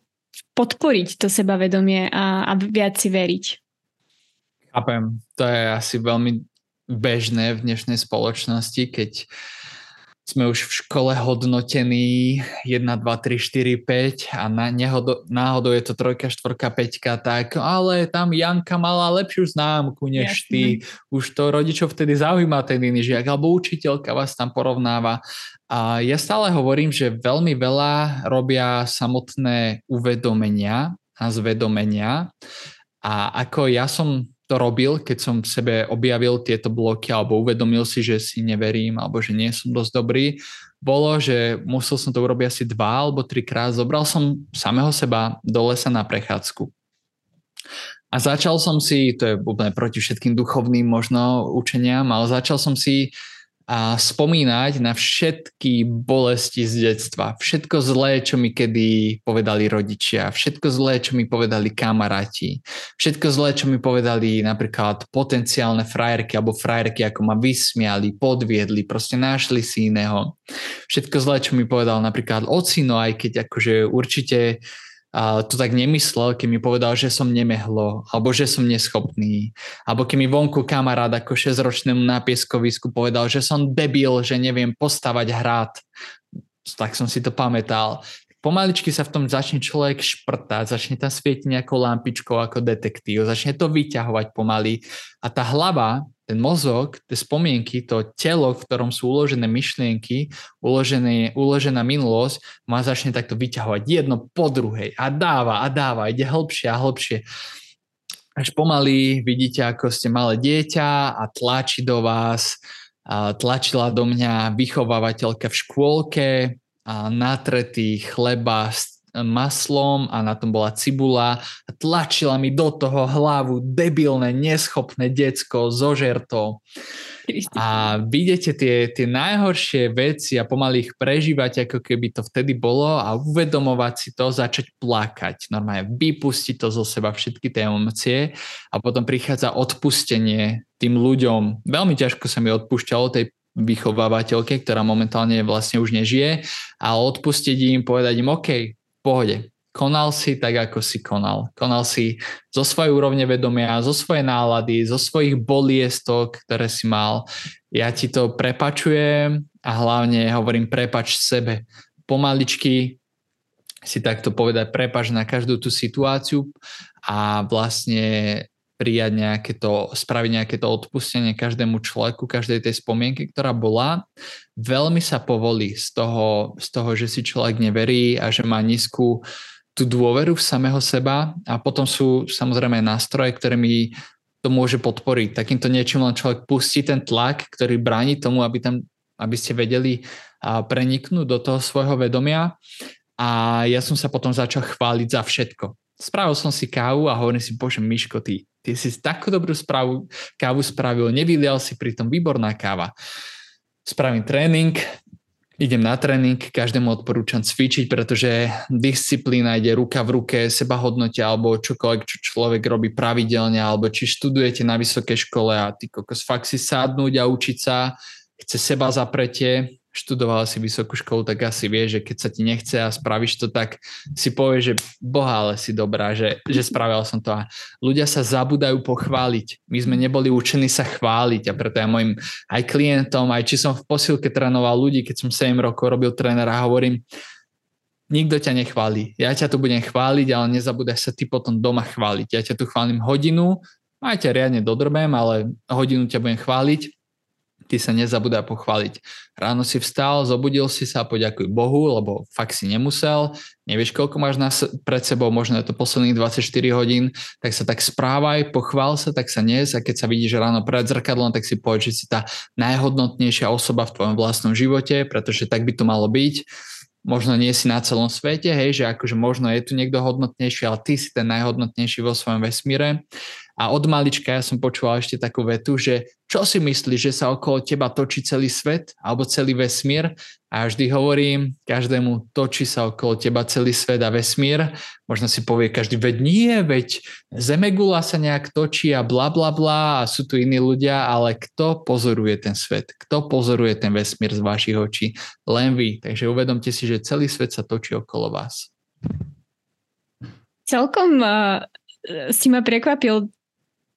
podporiť to sebavedomie a, a viac si veriť? Chápem. To je asi veľmi bežné v dnešnej spoločnosti, keď sme už v škole hodnotení 1, 2, 3, 4, 5 a na, nehodo, náhodou je to trojka, štvorka, peťka, tak ale tam Janka mala lepšiu známku než Jasne. ty. Už to rodičov vtedy zaujíma ten iný žiak, alebo učiteľka vás tam porovnáva. A ja stále hovorím, že veľmi veľa robia samotné uvedomenia a zvedomenia. A ako ja som to robil, keď som v sebe objavil tieto bloky alebo uvedomil si, že si neverím alebo že nie som dosť dobrý, bolo, že musel som to urobiť asi dva alebo trikrát. Zobral som samého seba do lesa na prechádzku. A začal som si, to je úplne proti všetkým duchovným možno učeniam, ale začal som si a spomínať na všetky bolesti z detstva, všetko zlé, čo mi kedy povedali rodičia, všetko zlé, čo mi povedali kamaráti, všetko zlé, čo mi povedali napríklad potenciálne frajerky alebo frajerky, ako ma vysmiali, podviedli, proste našli si iného. Všetko zlé, čo mi povedal napríklad ocino, aj keď akože určite a to tak nemyslel, keď mi povedal, že som nemehlo, alebo že som neschopný, alebo keď mi vonku kamarát ako 6-ročnému na pieskovisku povedal, že som debil, že neviem postavať hrad, tak som si to pamätal. Pomaličky sa v tom začne človek šprtať, začne tam svietiť nejakou lampičkou ako detektív, začne to vyťahovať pomaly. A tá hlava ten mozog, tie spomienky, to telo, v ktorom sú uložené myšlienky, uložené, uložená minulosť, má začne takto vyťahovať jedno po druhej a dáva a dáva, ide hĺbšie a hĺbšie. Až pomaly vidíte, ako ste malé dieťa a tlačí do vás, a tlačila do mňa vychovávateľka v škôlke, a natretý chleba s maslom a na tom bola cibula a tlačila mi do toho hlavu debilné, neschopné decko zo žertou. A vidíte tie, tie najhoršie veci a pomaly ich prežívať, ako keby to vtedy bolo a uvedomovať si to, začať plakať. Normálne vypustiť to zo seba, všetky tie emócie a potom prichádza odpustenie tým ľuďom. Veľmi ťažko sa mi odpúšťalo tej vychovávateľke, ktorá momentálne vlastne už nežije a odpustiť im, povedať im, OK, pohode. Konal si tak, ako si konal. Konal si zo svojej úrovne vedomia, zo svojej nálady, zo svojich boliestok, ktoré si mal. Ja ti to prepačujem a hlavne hovorím prepač sebe. Pomaličky si takto povedať prepač na každú tú situáciu a vlastne prijať nejaké to, spraviť nejaké to odpustenie každému človeku, každej tej spomienky, ktorá bola. Veľmi sa povolí z toho, z toho, že si človek neverí a že má nízku tú dôveru v samého seba a potom sú samozrejme nástroje, ktoré mi to môže podporiť. Takýmto niečím len človek pustí ten tlak, ktorý bráni tomu, aby, tam, aby ste vedeli preniknúť do toho svojho vedomia. A ja som sa potom začal chváliť za všetko. Spravil som si kávu a hovorím si, bože Miško, ty, ty si takú dobrú správu, kávu spravil, nevylial si pritom výborná káva. Spravím tréning, idem na tréning, každému odporúčam cvičiť, pretože disciplína ide ruka v ruke, seba hodnotia alebo čokoľvek, čo človek robí pravidelne, alebo či študujete na vysokej škole a ty kokos fakt si sadnúť a učiť sa, chce seba zapretie, študovala si vysokú školu, tak asi vie, že keď sa ti nechce a spravíš to, tak si povie, že boha, ale si dobrá, že, že spravil som to. A ľudia sa zabudajú pochváliť. My sme neboli učení sa chváliť a preto ja mojim aj klientom, aj či som v posilke trénoval ľudí, keď som 7 rokov robil trénera hovorím, nikto ťa nechváli. Ja ťa tu budem chváliť, ale nezabudaj sa ty potom doma chváliť. Ja ťa tu chválim hodinu, aj ťa riadne dodrbem, ale hodinu ťa budem chváliť ty sa nezabudá pochváliť. Ráno si vstal, zobudil si sa, poďakuj Bohu, lebo fakt si nemusel, nevieš, koľko máš na, pred sebou, možno je to posledných 24 hodín, tak sa tak správaj, pochvál sa, tak sa nes a keď sa vidíš ráno pred zrkadlom, tak si povedz, že si tá najhodnotnejšia osoba v tvojom vlastnom živote, pretože tak by to malo byť možno nie si na celom svete, hej, že akože možno je tu niekto hodnotnejší, ale ty si ten najhodnotnejší vo svojom vesmíre. A od malička ja som počúval ešte takú vetu, že čo si myslíš, že sa okolo teba točí celý svet alebo celý vesmír? A vždy hovorím, každému točí sa okolo teba celý svet a vesmír. Možno si povie každý, veď nie, veď Zemegula sa nejak točí a bla bla bla a sú tu iní ľudia, ale kto pozoruje ten svet? Kto pozoruje ten vesmír z vašich očí? Len vy. Takže uvedomte si, že celý svet sa točí okolo vás. Celkom uh, si ma prekvapil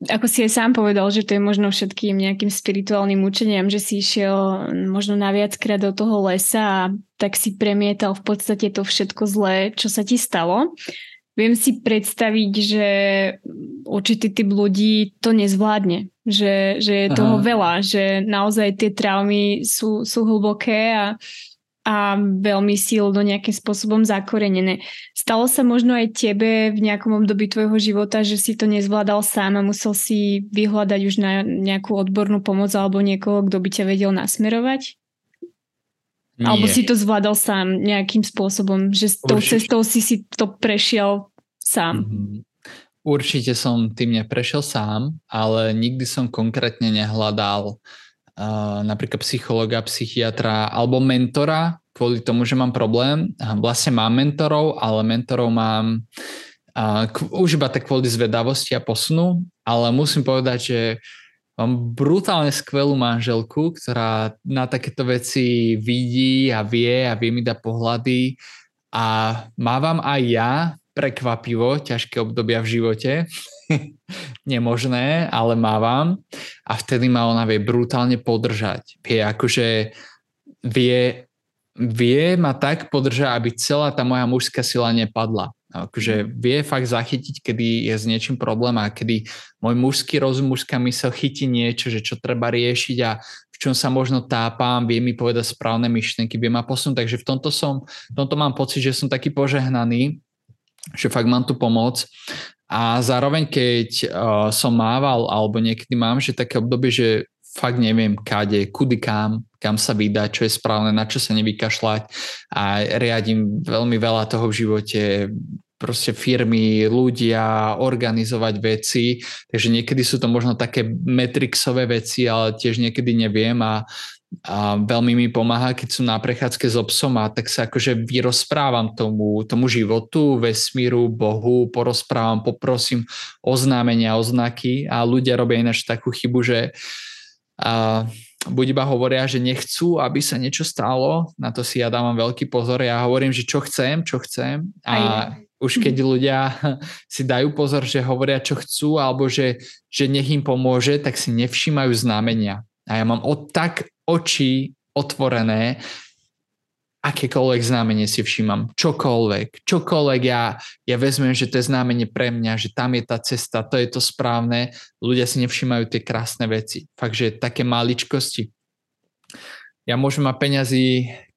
ako si aj sám povedal, že to je možno všetkým nejakým spirituálnym učeniam, že si išiel možno naviackrát do toho lesa a tak si premietal v podstate to všetko zlé, čo sa ti stalo. Viem si predstaviť, že určitý typ ľudí to nezvládne, že, že je toho Aha. veľa, že naozaj tie traumy sú, sú hlboké a a veľmi silno nejakým spôsobom zakorenené. Stalo sa možno aj tebe v nejakom období tvojho života, že si to nezvládal sám a musel si vyhľadať už na nejakú odbornú pomoc alebo niekoho, kto by ťa vedel nasmerovať? Nie. Alebo si to zvládal sám nejakým spôsobom, že s tou cestou si si to prešiel sám? Mm-hmm. Určite som tým neprešiel sám, ale nikdy som konkrétne nehľadal napríklad psychologa, psychiatra alebo mentora kvôli tomu, že mám problém. Vlastne mám mentorov, ale mentorov mám uh, už iba tak kvôli zvedavosti a posunu, ale musím povedať, že mám brutálne skvelú manželku, ktorá na takéto veci vidí a vie a vie mi dať pohľady a mávam aj ja prekvapivo ťažké obdobia v živote. Nemožné, ale mávam. A vtedy ma ona vie brutálne podržať. Vie akože vie, vie ma tak podržať, aby celá tá moja mužská sila nepadla. Akože mhm. vie fakt zachytiť, kedy je s niečím problém a kedy môj mužský rozum, mužská mysel chytí niečo, že čo treba riešiť a v čom sa možno tápam, vie mi povedať správne myšlenky, vie ma posunúť. Takže v tomto som, v tomto mám pocit, že som taký požehnaný že fakt mám tu pomoc. A zároveň, keď uh, som mával, alebo niekedy mám, že také obdobie, že fakt neviem kade, kudy kam, kam sa vydať, čo je správne, na čo sa nevykašľať. A riadím veľmi veľa toho v živote, proste firmy, ľudia, organizovať veci, takže niekedy sú to možno také metrixové veci, ale tiež niekedy neviem. A a veľmi mi pomáha, keď som na prechádzke s obsom a tak sa akože vyrozprávam tomu, tomu životu, vesmíru, Bohu, porozprávam, poprosím oznámenia, oznaky a ľudia robia ináč takú chybu, že a, buď iba hovoria, že nechcú, aby sa niečo stalo, na to si ja dávam veľký pozor, ja hovorím, že čo chcem, čo chcem a Aj. už keď ľudia si dajú pozor, že hovoria, čo chcú alebo že, že nech im pomôže, tak si nevšímajú znamenia. A ja mám od tak oči otvorené, akékoľvek znamenie si všímam, čokoľvek, čokoľvek ja, ja vezmem, že to je znamenie pre mňa, že tam je tá cesta, to je to správne, ľudia si nevšímajú tie krásne veci. Fakt, že také maličkosti. Ja môžem mať peňazí,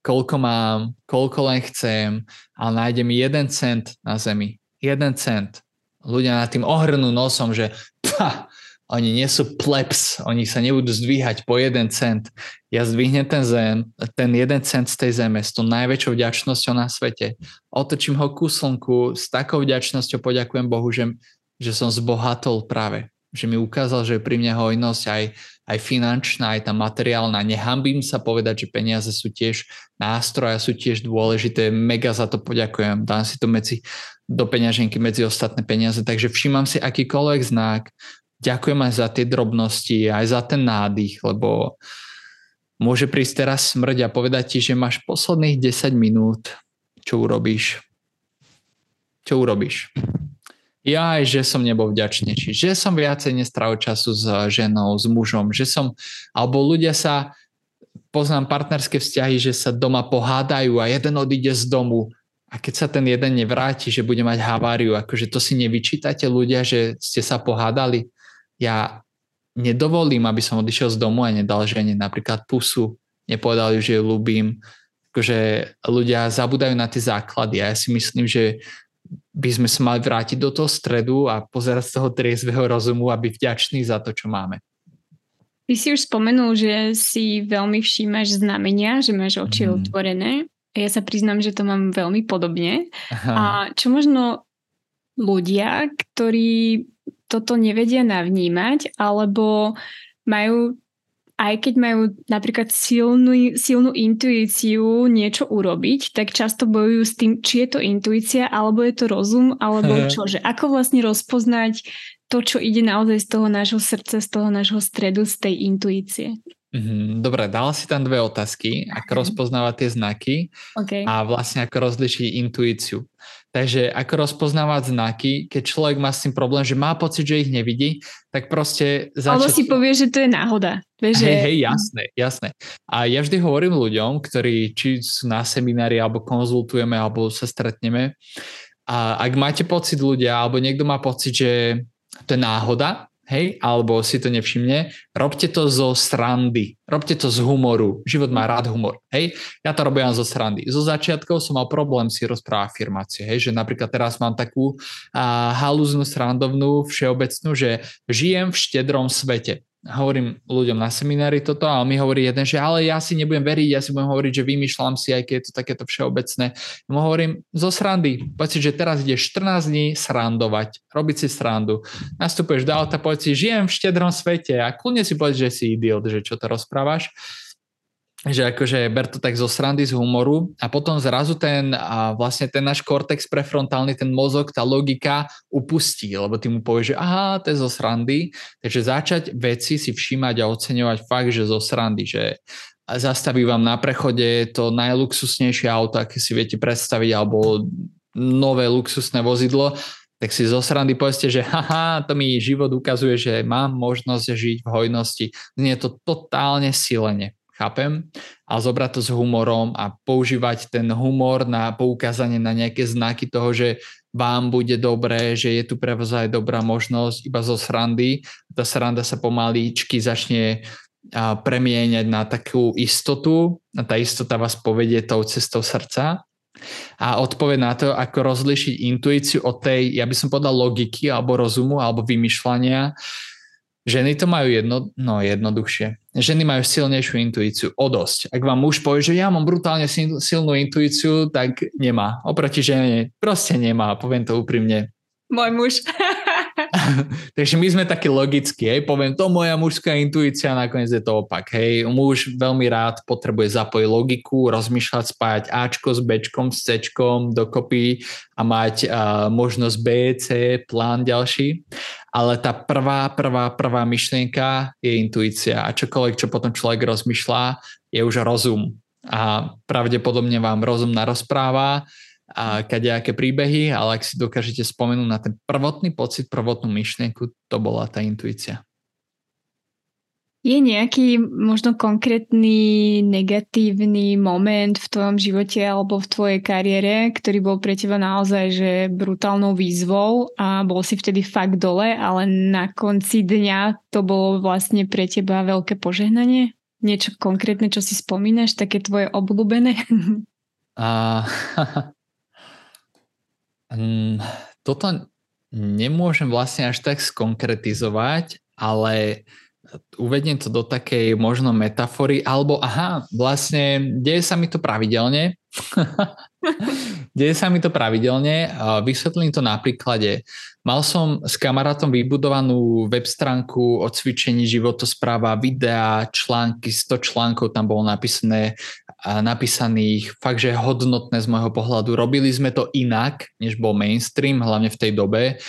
koľko mám, koľko len chcem, ale nájdem jeden cent na zemi. Jeden cent. Ľudia nad tým ohrnú nosom, že pá, oni nie sú plebs, oni sa nebudú zdvíhať po jeden cent. Ja zdvihnem ten zem, ten jeden cent z tej zeme s tou najväčšou vďačnosťou na svete. Otočím ho ku slnku, s takou vďačnosťou poďakujem Bohu, že, že som zbohatol práve. Že mi ukázal, že je pri mne hojnosť aj, aj finančná, aj tá materiálna. Nehambím sa povedať, že peniaze sú tiež nástroje, sú tiež dôležité. Mega za to poďakujem. Dám si to medzi, do peňaženky medzi ostatné peniaze. Takže všímam si akýkoľvek znak, ďakujem aj za tie drobnosti, aj za ten nádych, lebo môže prísť teraz smrť a povedať ti, že máš posledných 10 minút, čo urobíš. Čo urobíš? Ja aj, že som nebol vďačnejší, že som viacej nestrávil času s ženou, s mužom, že som, alebo ľudia sa, poznám partnerské vzťahy, že sa doma pohádajú a jeden odíde z domu a keď sa ten jeden nevráti, že bude mať haváriu, akože to si nevyčítate ľudia, že ste sa pohádali ja nedovolím, aby som odišiel z domu a nedal žene napríklad pusu, nepovedal ju, že ju ľúbim. Akože ľudia zabudajú na tie základy a ja si myslím, že by sme sa mali vrátiť do toho stredu a pozerať z toho triezveho rozumu a byť vďačný za to, čo máme. Ty si už spomenul, že si veľmi všímaš znamenia, že máš oči mm. otvorené. Ja sa priznám, že to mám veľmi podobne. Aha. A čo možno ľudia, ktorí toto nevedia navnímať, alebo majú aj keď majú napríklad silnú, silnú intuíciu niečo urobiť, tak často bojujú s tým, či je to intuícia, alebo je to rozum, alebo čo. Že ako vlastne rozpoznať to, čo ide naozaj z toho nášho srdca, z toho nášho stredu, z tej intuície. Mm, dobre, dala si tam dve otázky, ako rozpoznávať tie znaky okay. a vlastne ako rozlišiť intuíciu. Takže ako rozpoznávať znaky, keď človek má s tým problém, že má pocit, že ich nevidí, tak proste začať... Alebo si povie, že to je náhoda. Vieš, hej, hej, jasné, jasné. A ja vždy hovorím ľuďom, ktorí či sú na seminári, alebo konzultujeme, alebo sa stretneme, a ak máte pocit ľudia, alebo niekto má pocit, že to je náhoda, hej, alebo si to nevšimne, robte to zo srandy, robte to z humoru, život má rád humor, hej, ja to robím zo srandy. Zo začiatkov som mal problém si rozprávať afirmácie, hej, že napríklad teraz mám takú a, halúznu srandovnú všeobecnú, že žijem v štedrom svete hovorím ľuďom na seminári toto a mi hovorí jeden, že ale ja si nebudem veriť, ja si budem hovoriť, že vymýšľam si, aj keď je to takéto všeobecné. Ja mu hovorím zo srandy, poď si, že teraz ideš 14 dní srandovať, robiť si srandu. Nastupuješ do auta, poď si, žijem v štedrom svete a kľudne si povedz, že si idiot, že čo to rozprávaš že akože ber to tak zo srandy, z humoru. A potom zrazu ten, a vlastne ten náš kortex prefrontálny, ten mozog, tá logika upustí, lebo ty mu povieš, že aha, to je zo srandy, takže začať veci si všímať a oceňovať fakt, že zo srandy, že zastaví vám na prechode to najluxusnejšie auto, aké si viete predstaviť, alebo nové luxusné vozidlo, tak si zo srandy povedzte, že haha, to mi život ukazuje, že mám možnosť žiť v hojnosti. Nie je to totálne silenie chápem, a zobrať to s humorom a používať ten humor na poukázanie na nejaké znaky toho, že vám bude dobré, že je tu pre vás aj dobrá možnosť iba zo srandy. Tá sranda sa pomaličky začne premieňať na takú istotu a tá istota vás povedie tou cestou srdca a odpoveď na to, ako rozlišiť intuíciu od tej, ja by som povedal logiky alebo rozumu alebo vymýšľania, Ženy to majú jedno, no, jednoduchšie. Ženy majú silnejšiu intuíciu, o dosť. Ak vám muž povie, že ja mám brutálne silnú intuíciu, tak nemá. Oproti žene proste nemá, poviem to úprimne. Môj muž. Takže my sme takí logickí, hej, poviem to moja mužská intuícia, nakoniec je to opak, hej. Muž veľmi rád potrebuje zapojiť logiku, rozmýšľať, spájať Ačko s Bčkom, s Cčkom dokopy a mať uh, možnosť B, C, plán ďalší. Ale tá prvá, prvá, prvá myšlienka je intuícia a čokoľvek, čo potom človek rozmýšľa, je už rozum. A pravdepodobne vám rozum narozpráva, a kadejaké príbehy, ale ak si dokážete spomenúť na ten prvotný pocit, prvotnú myšlienku, to bola tá intuícia. Je nejaký možno konkrétny negatívny moment v tvojom živote alebo v tvojej kariére, ktorý bol pre teba naozaj že brutálnou výzvou a bol si vtedy fakt dole, ale na konci dňa to bolo vlastne pre teba veľké požehnanie? Niečo konkrétne, čo si spomínaš, také tvoje obľúbené? Uh, Um, toto nemôžem vlastne až tak skonkretizovať, ale uvediem to do takej možno metafory, alebo aha, vlastne deje sa mi to pravidelne. deje sa mi to pravidelne. Vysvetlím to na príklade. Mal som s kamarátom vybudovanú web stránku o cvičení životospráva, videa, články, 100 článkov tam bolo napísané napísaných fakt, že hodnotné z môjho pohľadu. Robili sme to inak, než bol mainstream, hlavne v tej dobe.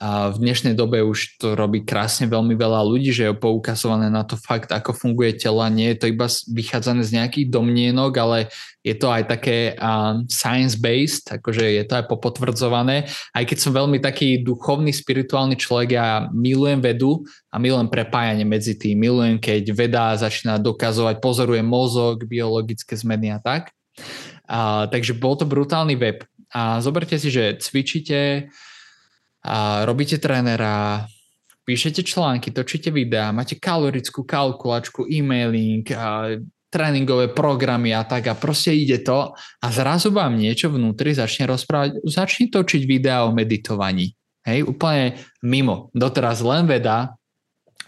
A v dnešnej dobe už to robí krásne veľmi veľa ľudí, že je poukazované na to fakt, ako funguje tela. Nie je to iba vychádzané z nejakých domnienok, ale je to aj také uh, science-based, akože je to aj popotvrdzované. Aj keď som veľmi taký duchovný, spirituálny človek, ja milujem vedu a milujem prepájanie medzi tým. Milujem, keď veda začína dokazovať, pozoruje mozog, biologické zmeny a tak. Uh, takže bol to brutálny web. A zoberte si, že cvičíte a robíte trénera, píšete články, točíte videá, máte kalorickú kalkulačku, e-mailing, a tréningové programy a tak a proste ide to a zrazu vám niečo vnútri začne rozprávať, začne točiť videá o meditovaní. Hej, úplne mimo. Doteraz len veda,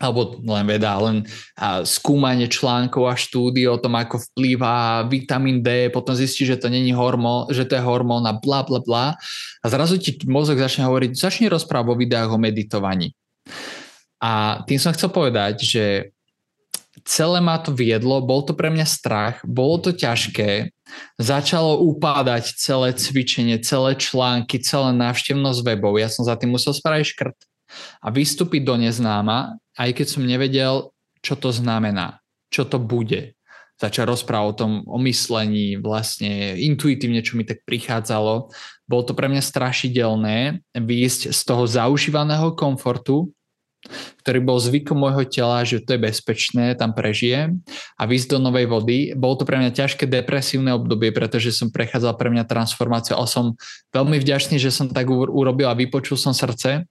alebo len veda, len skúmanie článkov a štúdie o tom, ako vplýva vitamín D, potom zistí, že to není hormón, že to je hormón a bla bla bla. A zrazu ti mozog začne hovoriť, začne rozprávať o videách o meditovaní. A tým som chcel povedať, že celé ma to viedlo, bol to pre mňa strach, bolo to ťažké, začalo upádať celé cvičenie, celé články, celé návštevnosť webov. Ja som za tým musel spraviť škrt a vystúpiť do neznáma, aj keď som nevedel, čo to znamená, čo to bude. začal rozprávať o tom, o myslení, vlastne intuitívne, čo mi tak prichádzalo. Bolo to pre mňa strašidelné výjsť z toho zaužívaného komfortu, ktorý bol zvykom môjho tela, že to je bezpečné, tam prežijem a výjsť do novej vody. Bolo to pre mňa ťažké depresívne obdobie, pretože som prechádzal pre mňa transformáciu a som veľmi vďačný, že som tak urobil a vypočul som srdce.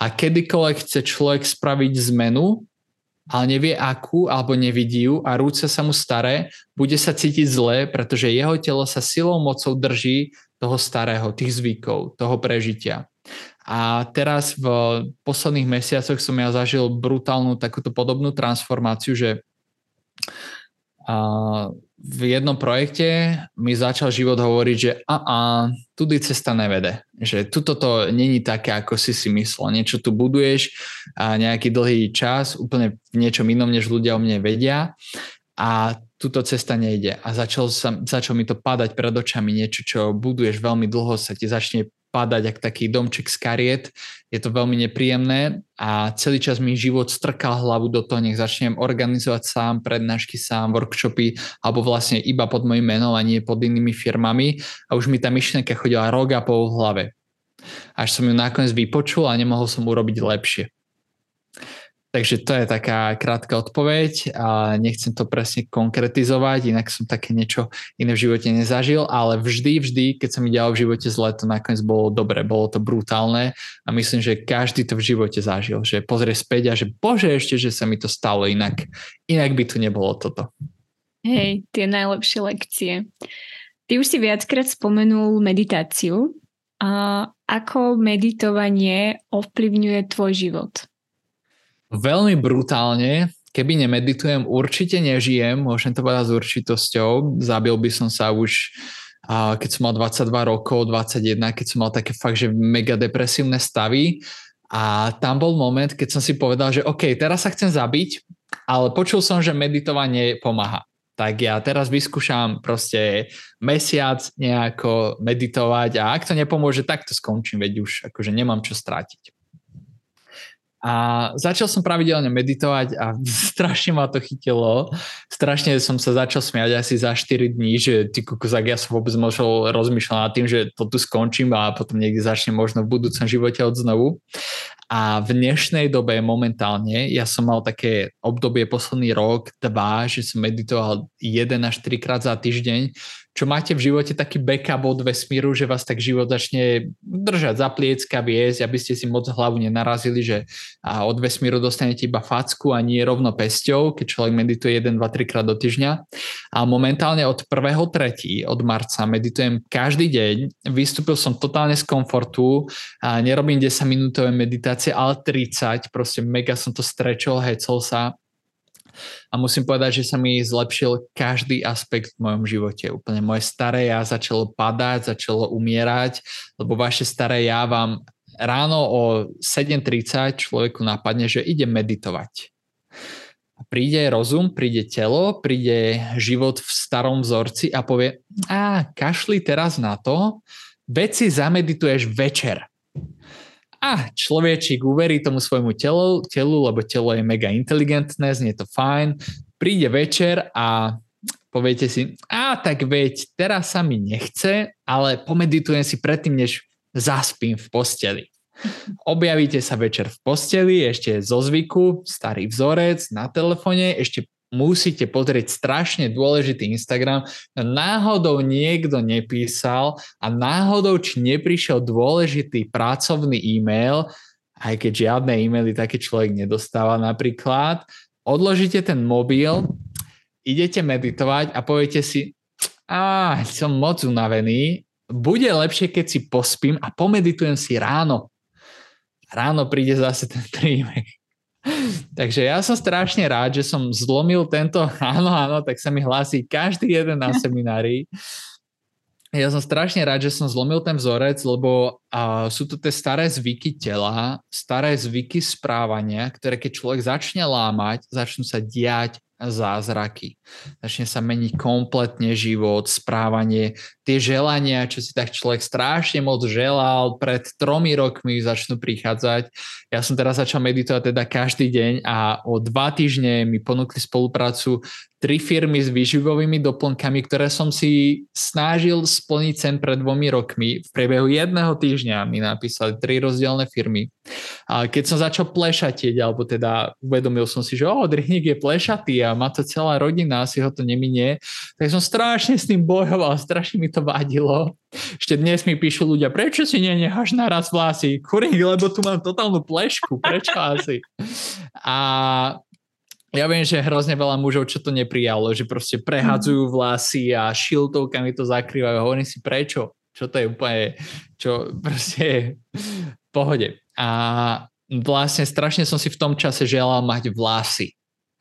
A kedykoľvek chce človek spraviť zmenu, ale nevie akú alebo nevidí ju a rúce sa mu staré, bude sa cítiť zle, pretože jeho telo sa silou mocou drží toho starého, tých zvykov, toho prežitia. A teraz v posledných mesiacoch som ja zažil brutálnu takúto podobnú transformáciu, že v jednom projekte mi začal život hovoriť, že a a, tudy cesta nevede. Že tuto to není také, ako si si myslel. Niečo tu buduješ a nejaký dlhý čas, úplne v niečom inom, než ľudia o mne vedia a túto cesta nejde. A začal, sa, začal mi to padať pred očami niečo, čo buduješ veľmi dlho, sa ti začne padať ak taký domček z kariet. Je to veľmi nepríjemné a celý čas mi život strkal hlavu do toho, nech začnem organizovať sám prednášky sám, workshopy alebo vlastne iba pod mojim menom a nie pod inými firmami a už mi tá myšlienka chodila rok a pol v hlave. Až som ju nakoniec vypočul a nemohol som urobiť lepšie. Takže to je taká krátka odpoveď a nechcem to presne konkretizovať, inak som také niečo iné v živote nezažil, ale vždy, vždy, keď sa mi dialo v živote zle, to nakoniec bolo dobre, bolo to brutálne a myslím, že každý to v živote zažil, že pozrie späť a že bože ešte, že sa mi to stalo inak, inak by tu nebolo toto. Hej, tie najlepšie lekcie. Ty už si viackrát spomenul meditáciu. A ako meditovanie ovplyvňuje tvoj život? Veľmi brutálne, keby nemeditujem, určite nežijem, môžem to povedať s určitosťou. Zabil by som sa už keď som mal 22 rokov, 21, keď som mal také fakt, že mega depresívne stavy. A tam bol moment, keď som si povedal, že OK, teraz sa chcem zabiť, ale počul som, že meditovanie pomáha. Tak ja teraz vyskúšam proste mesiac nejako meditovať a ak to nepomôže, tak to skončím, veď už akože nemám čo strátiť. A začal som pravidelne meditovať a strašne ma to chytilo. Strašne som sa začal smiať asi za 4 dní, že ty kukozak, ja som vôbec možno rozmýšľať nad tým, že to tu skončím a potom niekde začnem možno v budúcom živote od znovu. A v dnešnej dobe momentálne, ja som mal také obdobie posledný rok, dva, že som meditoval 1 až 3 krát za týždeň, čo máte v živote taký backup od vesmíru, že vás tak život začne držať za pliecka, viesť, aby ste si moc hlavu nenarazili, že od vesmíru dostanete iba facku a nie rovno pesťou, keď človek medituje 1, 2, 3 krát do týždňa. A momentálne od 1.3. od marca meditujem každý deň. Vystúpil som totálne z komfortu a nerobím 10 minútové meditácie, ale 30. Proste mega som to strečol, hecol sa a musím povedať, že sa mi zlepšil každý aspekt v mojom živote. Úplne moje staré ja začalo padať, začalo umierať, lebo vaše staré ja vám ráno o 7.30 človeku napadne, že ide meditovať. Príde rozum, príde telo, príde život v starom vzorci a povie, a kašli teraz na to, veci zamedituješ večer a človečík uverí tomu svojmu telu, telu, lebo telo je mega inteligentné, znie to fajn, príde večer a poviete si, a tak veď, teraz sa mi nechce, ale pomeditujem si predtým, než zaspím v posteli. Objavíte sa večer v posteli, ešte zo zvyku, starý vzorec na telefóne, ešte musíte pozrieť strašne dôležitý Instagram. Náhodou niekto nepísal a náhodou, či neprišiel dôležitý pracovný e-mail, aj keď žiadne e-maily taký človek nedostáva napríklad, odložíte ten mobil, idete meditovať a poviete si, a som moc unavený, bude lepšie, keď si pospím a pomeditujem si ráno. Ráno príde zase ten príjmek. Takže ja som strašne rád, že som zlomil tento, áno, áno, tak sa mi hlási každý jeden na seminári. Ja som strašne rád, že som zlomil ten vzorec, lebo uh, sú to tie staré zvyky tela, staré zvyky správania, ktoré keď človek začne lámať, začnú sa diať zázraky. Začne sa meniť kompletne život, správanie, tie želania, čo si tak človek strašne moc želal, pred tromi rokmi začnú prichádzať. Ja som teraz začal meditovať teda každý deň a o dva týždne mi ponúkli spoluprácu tri firmy s výživovými doplnkami, ktoré som si snažil splniť sem pred dvomi rokmi. V priebehu jedného týždňa mi napísali tri rozdielne firmy. A keď som začal plešatieť, alebo teda uvedomil som si, že o, Drihník je plešatý a má to celá rodina, asi ho to neminie, tak som strašne s tým bojoval, strašne mi to vadilo. Ešte dnes mi píšu ľudia, prečo si nenecháš naraz vlasy? Kuring, lebo tu mám totálnu plešku, prečo asi? A ja viem, že hrozne veľa mužov, čo to neprijalo, že proste prehadzujú mhm. vlasy a šiltovkami to zakrývajú. Hovorím si prečo? Čo to je úplne, čo proste v pohode. A vlastne strašne som si v tom čase želal mať vlasy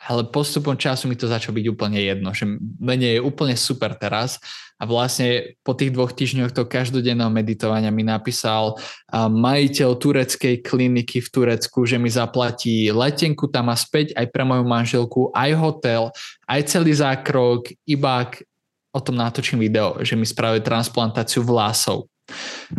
ale postupom času mi to začalo byť úplne jedno, že mene je úplne super teraz a vlastne po tých dvoch týždňoch to každodenného meditovania mi napísal majiteľ tureckej kliniky v Turecku, že mi zaplatí letenku tam a späť aj pre moju manželku, aj hotel, aj celý zákrok, iba o tom natočím video, že mi spravili transplantáciu vlasov.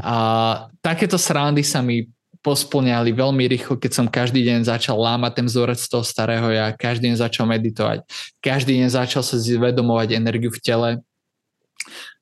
A takéto srandy sa mi posplňali veľmi rýchlo, keď som každý deň začal lámať ten vzorec toho starého ja, každý deň začal meditovať, každý deň začal sa zvedomovať energiu v tele.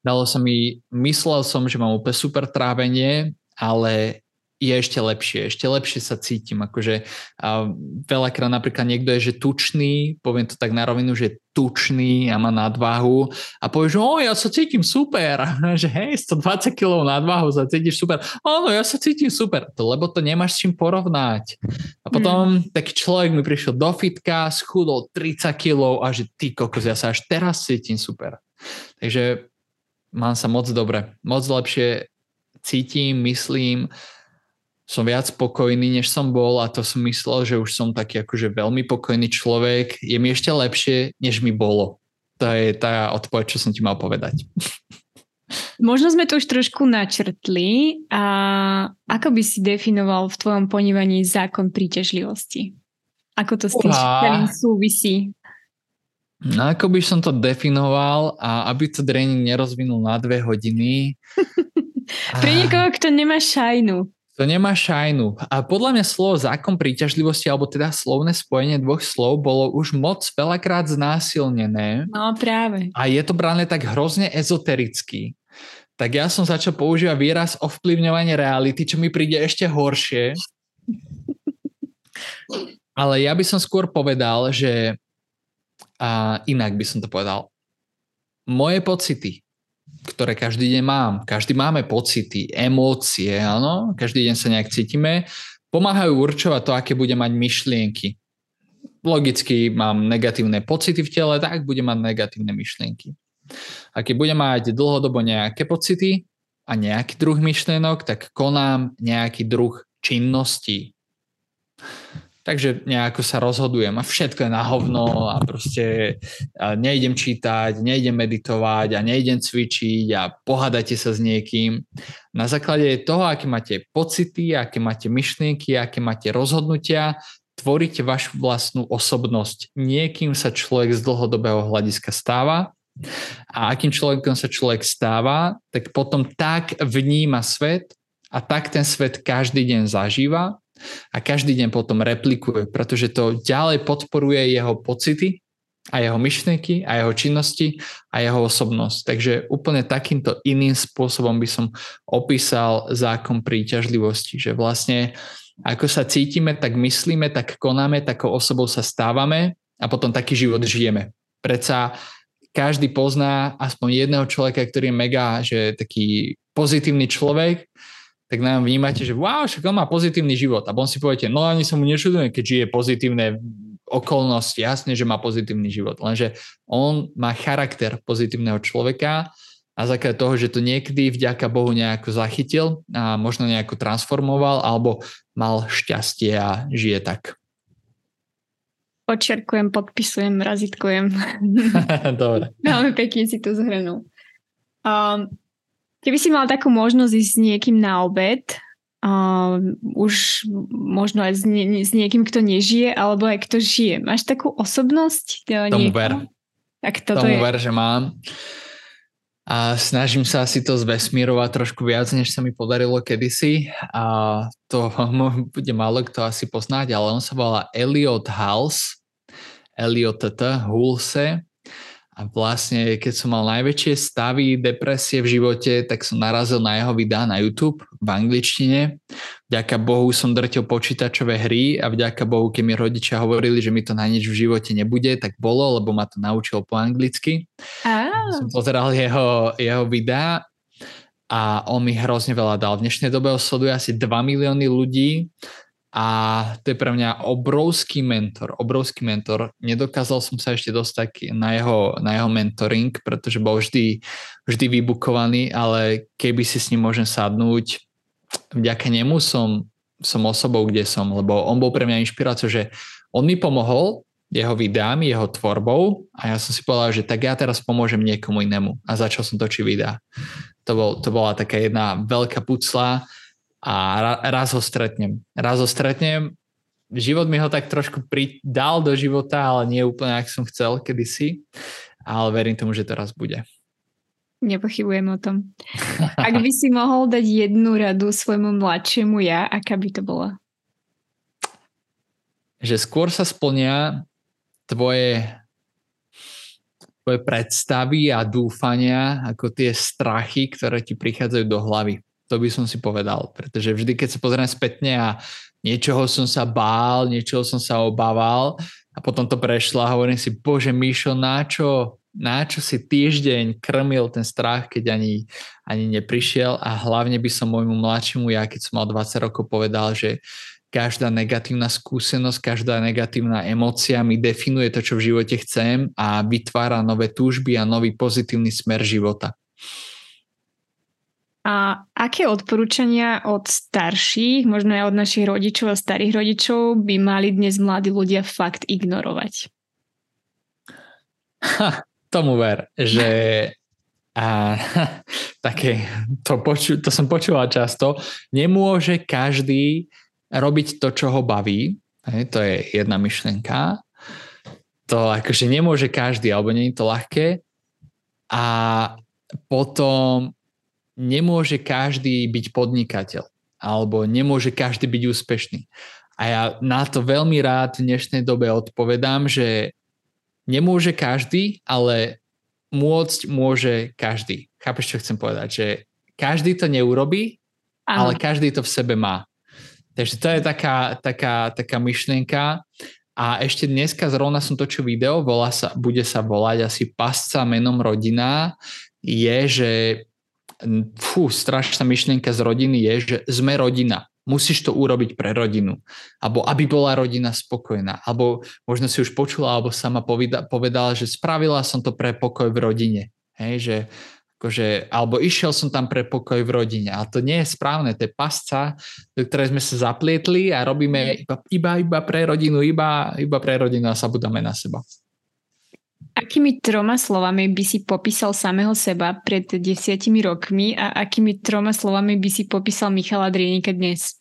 Dalo sa mi, myslel som, že mám úplne super trávenie, ale je ešte lepšie, ešte lepšie sa cítim, akože a veľakrát napríklad niekto je, že tučný, poviem to tak na rovinu, že tučný a má nadvahu a povie, že o, ja sa cítim super, že hej, 120 kg nadvahu sa cítiš super, áno, ja sa cítim super, to, lebo to nemáš s čím porovnať. A potom mm. taký človek mi prišiel do fitka, schudol 30 kg a že ty kokos, ja sa až teraz cítim super. Takže mám sa moc dobre, moc lepšie cítim, myslím, som viac spokojný, než som bol a to som myslel, že už som taký akože veľmi pokojný človek. Je mi ešte lepšie, než mi bolo. To je tá odpoveď, čo som ti mal povedať. Možno sme to už trošku načrtli. A ako by si definoval v tvojom ponívaní zákon príťažlivosti? Ako to s tým súvisí? No ako by som to definoval a aby to tréning nerozvinul na dve hodiny. Pre niekoho, kto nemá šajnu. To nemá šajnu. A podľa mňa slovo zákon príťažlivosti, alebo teda slovné spojenie dvoch slov, bolo už moc veľakrát znásilnené. No práve. A je to brané tak hrozne ezotericky. Tak ja som začal používať výraz ovplyvňovanie reality, čo mi príde ešte horšie. Ale ja by som skôr povedal, že a inak by som to povedal. Moje pocity, ktoré každý deň mám. Každý máme pocity, emócie, áno, každý deň sa nejak cítime, pomáhajú určovať to, aké bude mať myšlienky. Logicky mám negatívne pocity v tele, tak budem mať negatívne myšlienky. A keď budem mať dlhodobo nejaké pocity a nejaký druh myšlienok, tak konám nejaký druh činností. Takže nejako sa rozhodujem a všetko je na hovno a proste nejdem čítať, nejdem meditovať a nejdem cvičiť a pohádate sa s niekým. Na základe toho, aké máte pocity, aké máte myšlienky, aké máte rozhodnutia, tvoríte vašu vlastnú osobnosť. Niekým sa človek z dlhodobého hľadiska stáva a akým človekom sa človek stáva, tak potom tak vníma svet a tak ten svet každý deň zažíva a každý deň potom replikuje, pretože to ďalej podporuje jeho pocity a jeho myšlenky a jeho činnosti a jeho osobnosť. Takže úplne takýmto iným spôsobom by som opísal zákon príťažlivosti, že vlastne ako sa cítime, tak myslíme, tak konáme, takou osobou sa stávame a potom taký život žijeme. Predsa každý pozná aspoň jedného človeka, ktorý je mega, že taký pozitívny človek tak nám vnímate, že wow, však on má pozitívny život. A on si poviete, no ani sa mu nečudujem, keď žije pozitívne okolnosti, jasne, že má pozitívny život. Lenže on má charakter pozitívneho človeka a základe toho, že to niekedy vďaka Bohu nejako zachytil a možno nejako transformoval alebo mal šťastie a žije tak. Počerkujem, podpisujem, razitkujem. Dobre. Veľmi pekne si to zhrnul. Um, Keby si mal takú možnosť ísť s niekým na obed uh, už možno aj s, nie, s niekým, kto nežije, alebo aj kto žije. Máš takú osobnosť? Tomu ver. Tak toto Tomu je... ver, že mám. A snažím sa si to zvesmírovať trošku viac, než sa mi podarilo kedysi. A to bude málo kto asi poznať, ale on sa volá Elliot Hals. Elliot T. Hulse a vlastne, keď som mal najväčšie stavy, depresie v živote, tak som narazil na jeho videá na YouTube v angličtine. Vďaka Bohu som drtil počítačové hry a vďaka Bohu, keď mi rodičia hovorili, že mi to na nič v živote nebude, tak bolo, lebo ma to naučil po anglicky. Ah. Som pozeral jeho, jeho videá a on mi hrozne veľa dal. V dnešnej dobe ho sleduje asi 2 milióny ľudí a to je pre mňa obrovský mentor, obrovský mentor. Nedokázal som sa ešte dostať na jeho, na jeho mentoring, pretože bol vždy, vždy vybukovaný, ale keby si s ním môžem sadnúť, vďaka nemu som, som osobou, kde som, lebo on bol pre mňa inšpiráciou, že on mi pomohol jeho videami, jeho tvorbou a ja som si povedal, že tak ja teraz pomôžem niekomu inému a začal som točiť videá. To, bol, to bola taká jedna veľká pucla, a raz ho stretnem. Raz ho stretnem, život mi ho tak trošku pridal do života, ale nie úplne, ak som chcel kedysi, ale verím tomu, že to raz bude. Nepochybujem o tom. Ak by si mohol dať jednu radu svojmu mladšiemu ja, aká by to bola? Že skôr sa splnia tvoje, tvoje predstavy a dúfania ako tie strachy, ktoré ti prichádzajú do hlavy. To by som si povedal, pretože vždy, keď sa pozriem spätne a niečoho som sa bál, niečoho som sa obával a potom to prešlo a hovorím si, bože Míšo, na čo, na čo si týždeň krmil ten strach, keď ani, ani neprišiel a hlavne by som môjmu mladšiemu ja, keď som mal 20 rokov, povedal, že každá negatívna skúsenosť, každá negatívna emócia mi definuje to, čo v živote chcem a vytvára nové túžby a nový pozitívny smer života. A aké odporúčania od starších, možno aj od našich rodičov a starých rodičov by mali dnes mladí ľudia fakt ignorovať? Ha, tomu ver, že a, také, to, poču, to som počúval často, nemôže každý robiť to, čo ho baví, hej, to je jedna myšlenka, to akože nemôže každý, alebo nie je to ľahké. A potom nemôže každý byť podnikateľ alebo nemôže každý byť úspešný. A ja na to veľmi rád v dnešnej dobe odpovedám, že nemôže každý, ale môcť môže každý. Chápeš, čo chcem povedať? Že každý to neurobí, ale každý to v sebe má. Takže to je taká, taká, taká myšlienka. A ešte dneska zrovna som točil video, volá sa, bude sa volať asi pasca menom rodina, je, že fú, strašná myšlienka z rodiny je, že sme rodina. Musíš to urobiť pre rodinu. Alebo aby bola rodina spokojná. Alebo možno si už počula, alebo sama povedala, že spravila som to pre pokoj v rodine. Hej, že akože, alebo išiel som tam pre pokoj v rodine. Ale to nie je správne, to je pasca, do ktorej sme sa zaplietli a robíme iba, iba, iba pre rodinu, iba, iba pre rodinu a sa budeme na seba. Akými troma slovami by si popísal samého seba pred desiatimi rokmi a akými troma slovami by si popísal Michala Drienika dnes?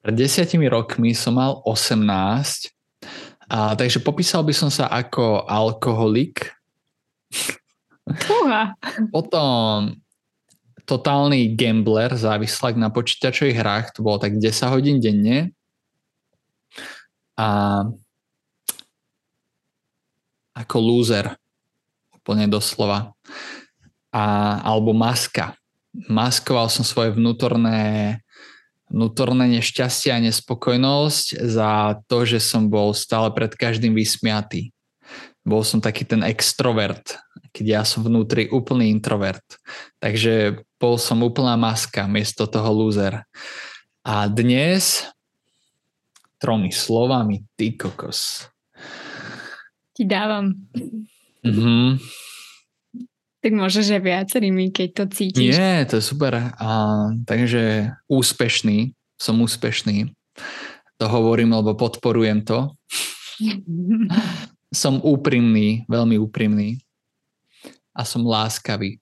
Pred desiatimi rokmi som mal 18, a, takže popísal by som sa ako alkoholik. Fúha. Potom totálny gambler, závislák na počítačových hrách, to bolo tak 10 hodín denne. A ako loser, úplne doslova. A, alebo maska. Maskoval som svoje vnútorné, vnútorné nešťastie a nespokojnosť za to, že som bol stále pred každým vysmiatý. Bol som taký ten extrovert, keď ja som vnútri úplný introvert. Takže bol som úplná maska miesto toho loser. A dnes tromi slovami, ty kokos, ti dávam. Mm-hmm. Tak možno, že viacerými, keď to cítiš. Nie, to je super. A, takže úspešný, som úspešný. To hovorím, lebo podporujem to. som úprimný, veľmi úprimný. A som láskavý.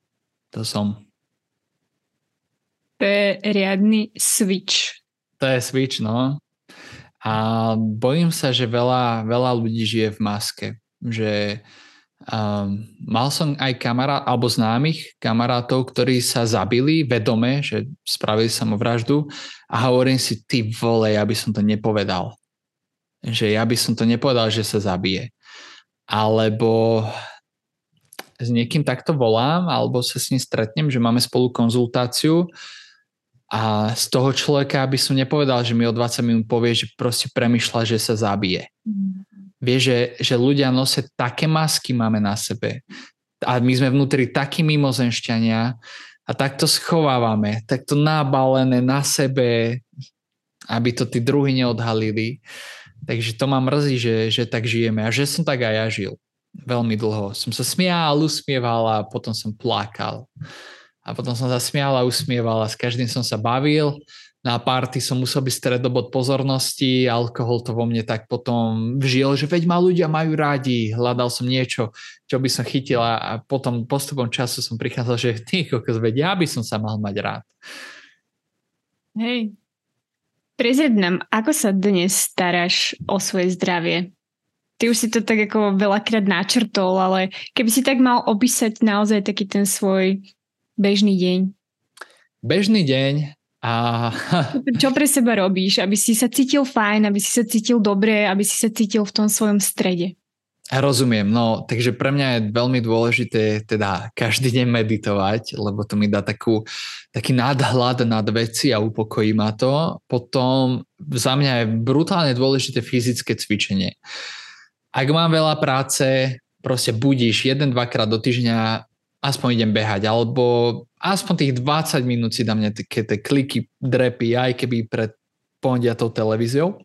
To som. To je riadny switch. To je switch, no. A bojím sa, že veľa, veľa ľudí žije v maske. Že um, mal som aj kamarát, alebo známych kamarátov, ktorí sa zabili vedome, že spravili samovraždu a hovorím si, ty vole, ja by som to nepovedal. Že ja by som to nepovedal, že sa zabije. Alebo s niekým takto volám, alebo sa s ním stretnem, že máme spolu konzultáciu a z toho človeka by som nepovedal, že mi o 20 minút povie, že proste premyšľa, že sa zabije. Mm. Vie, že, že ľudia nosia také masky máme na sebe a my sme vnútri takí mimozenšťania a takto schovávame, takto nabalené na sebe, aby to tí druhí neodhalili. Takže to ma mrzí, že, že tak žijeme a že som tak aj ja žil. Veľmi dlho. Som sa smial, usmieval a potom som plakal. A potom som sa smial a usmieval a s každým som sa bavil. Na party som musel byť stredobod pozornosti, alkohol to vo mne tak potom vžil, že veď ma ľudia majú rádi, hľadal som niečo, čo by som chytil a potom postupom času som prichádzal, že ty kokos, veď ja by som sa mal mať rád. Hej, prezred nám, ako sa dnes staráš o svoje zdravie? Ty už si to tak ako veľakrát načrtol, ale keby si tak mal opísať naozaj taký ten svoj bežný deň? Bežný deň a... Čo pre seba robíš, aby si sa cítil fajn, aby si sa cítil dobre, aby si sa cítil v tom svojom strede? Rozumiem, no takže pre mňa je veľmi dôležité teda každý deň meditovať, lebo to mi dá takú, taký nadhľad nad veci a upokojí ma to. Potom za mňa je brutálne dôležité fyzické cvičenie. Ak mám veľa práce, proste budíš jeden, dvakrát do týždňa aspoň idem behať, alebo aspoň tých 20 minút si dám také tie kliky, drepy, aj keby pred pondiatou televíziou.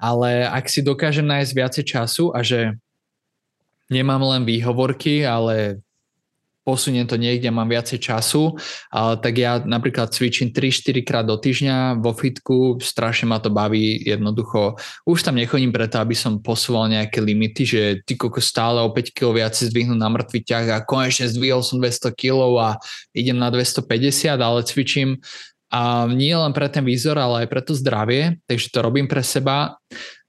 Ale ak si dokážem nájsť viacej času a že nemám len výhovorky, ale posuniem to niekde, mám viacej času, ale tak ja napríklad cvičím 3-4 krát do týždňa vo fitku, strašne ma to baví, jednoducho. Už tam nechodím preto, aby som posúval nejaké limity, že ty koko stále o 5 kg viac zdvihnú na mŕtvy ťah a konečne zdvihol som 200 kg a idem na 250, ale cvičím a nie len pre ten výzor, ale aj pre to zdravie, takže to robím pre seba.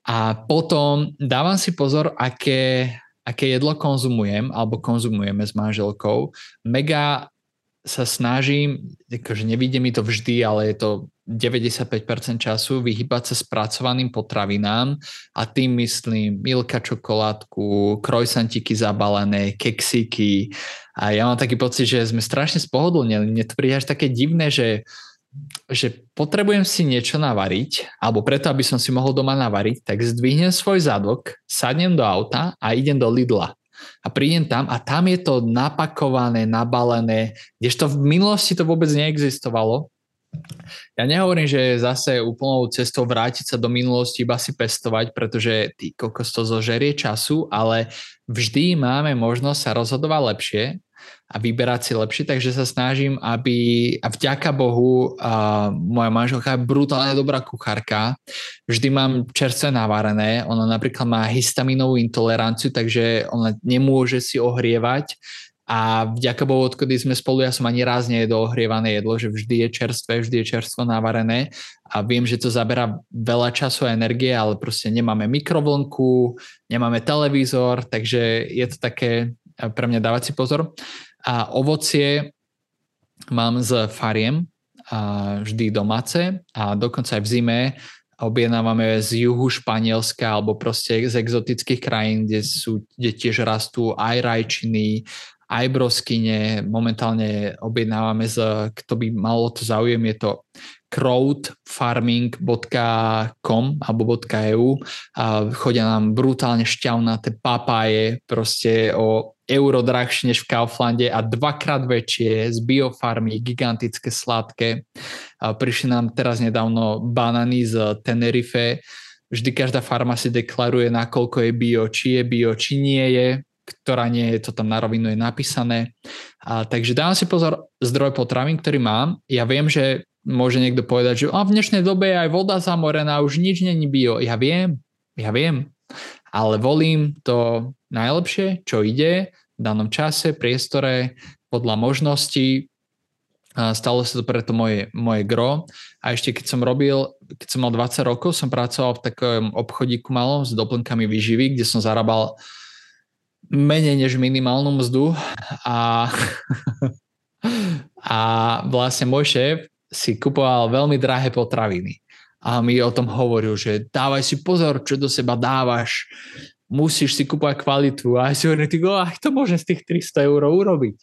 A potom dávam si pozor, aké aké jedlo konzumujem alebo konzumujeme s manželkou, mega sa snažím, akože nevidie mi to vždy, ale je to 95% času vyhybať sa spracovaným potravinám a tým myslím milka čokoládku, krojsantiky zabalené, keksiky a ja mám taký pocit, že sme strašne spohodlnení. Mne to príde až také divné, že že potrebujem si niečo navariť, alebo preto, aby som si mohol doma navariť, tak zdvihnem svoj zadok, sadnem do auta a idem do Lidla. A prídem tam a tam je to napakované, nabalené, kdežto v minulosti to vôbec neexistovalo. Ja nehovorím, že zase úplnou cestou vrátiť sa do minulosti, iba si pestovať, pretože ty kokos to zožerie času, ale vždy máme možnosť sa rozhodovať lepšie a vyberať si lepšie, takže sa snažím, aby, a vďaka Bohu, a moja manželka je brutálne dobrá kuchárka, vždy mám čerstvé navarené, ona napríklad má histaminovú intoleranciu, takže ona nemôže si ohrievať. A vďaka Bohu, odkedy sme spolu, ja som ani raz nejedol ohrievané jedlo, že vždy je čerstvé, vždy je čerstvo navarené. A viem, že to zabera veľa času a energie, ale proste nemáme mikrovlnku, nemáme televízor, takže je to také pre mňa dávať si pozor. A ovocie mám z fariem, a vždy domáce a dokonca aj v zime objednávame z juhu Španielska alebo proste z exotických krajín, kde, sú, kde tiež rastú aj rajčiny, aj broskyne. Momentálne objednávame z, kto by malo to záujem, je to crowdfarming.com alebo .eu a chodia nám brutálne šťavnaté papáje proste o euro drahšie než v Kauflande a dvakrát väčšie z biofarmy, gigantické sladké. Prišli nám teraz nedávno banany z Tenerife. Vždy každá farma si deklaruje, nakoľko je bio, či je bio, či nie je ktorá nie je, to tam na rovinu je napísané. A, takže dávam si pozor zdroj potravín, ktorý mám. Ja viem, že môže niekto povedať, že a v dnešnej dobe je aj voda zamorená, už nič není bio. Ja viem, ja viem, ale volím to najlepšie, čo ide danom čase, priestore, podľa možností stalo sa to preto moje, moje gro. A ešte keď som robil, keď som mal 20 rokov, som pracoval v takom obchodíku malom s doplnkami výživy, kde som zarábal menej než minimálnu mzdu a, a vlastne môj šéf si kupoval veľmi drahé potraviny. A mi o tom hovoril, že dávaj si pozor, čo do seba dávaš, musíš si kúpovať kvalitu. A si hovorím, ty, ach, to môžem z tých 300 eur urobiť.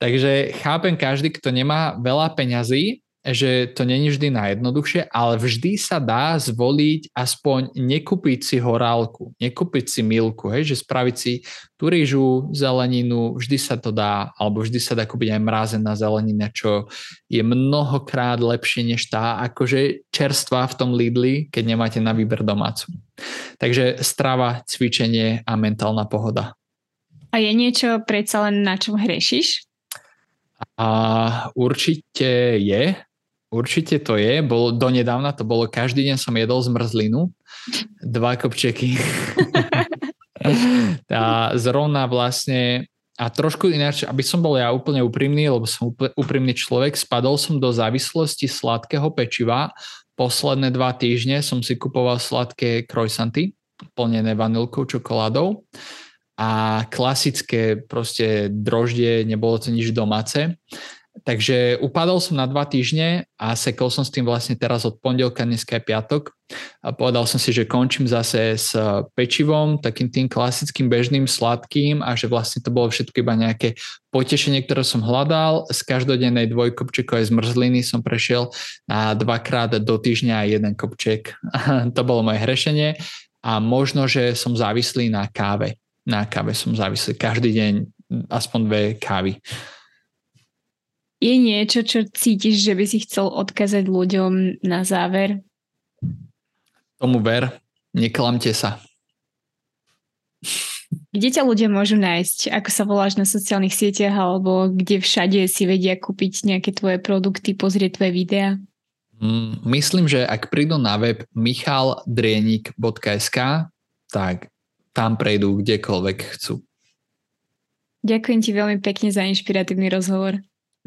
Takže chápem každý, kto nemá veľa peňazí, že to není vždy najjednoduchšie, ale vždy sa dá zvoliť aspoň nekúpiť si horálku, nekúpiť si milku, hej, že spraviť si tú rýžu, zeleninu, vždy sa to dá, alebo vždy sa dá kúpiť aj mrazená zelenina, čo je mnohokrát lepšie než tá akože čerstvá v tom Lidli, keď nemáte na výber domácu. Takže strava, cvičenie a mentálna pohoda. A je niečo predsa len na čom hrešiš? A určite je. Určite to je. Bolo, donedávna to bolo, každý deň som jedol zmrzlinu. Dva kopčeky. a zrovna vlastne a trošku ináč, aby som bol ja úplne úprimný, lebo som úprimný človek, spadol som do závislosti sladkého pečiva. Posledné dva týždne som si kupoval sladké croissanty, plnené vanilkou, čokoládou a klasické proste droždie, nebolo to nič domáce. Takže upadol som na dva týždne a sekol som s tým vlastne teraz od pondelka, dneska je piatok. A povedal som si, že končím zase s pečivom, takým tým klasickým bežným sladkým a že vlastne to bolo všetko iba nejaké potešenie, ktoré som hľadal. Z každodennej dvojkopčekovej zmrzliny som prešiel na dvakrát do týždňa jeden kopček. to bolo moje hrešenie a možno, že som závislý na káve na káve som závislý. Každý deň aspoň dve kávy. Je niečo, čo cítiš, že by si chcel odkázať ľuďom na záver? Tomu ver, neklamte sa. Kde ťa ľudia môžu nájsť? Ako sa voláš na sociálnych sieťach alebo kde všade si vedia kúpiť nejaké tvoje produkty, pozrieť tvoje videá? Mm, myslím, že ak prídu na web michaldrienik.sk, tak tam prejdú kdekoľvek chcú. Ďakujem ti veľmi pekne za inšpiratívny rozhovor.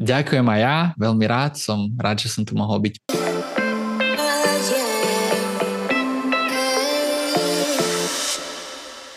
Ďakujem aj ja, veľmi rád som, rád, že som tu mohol byť.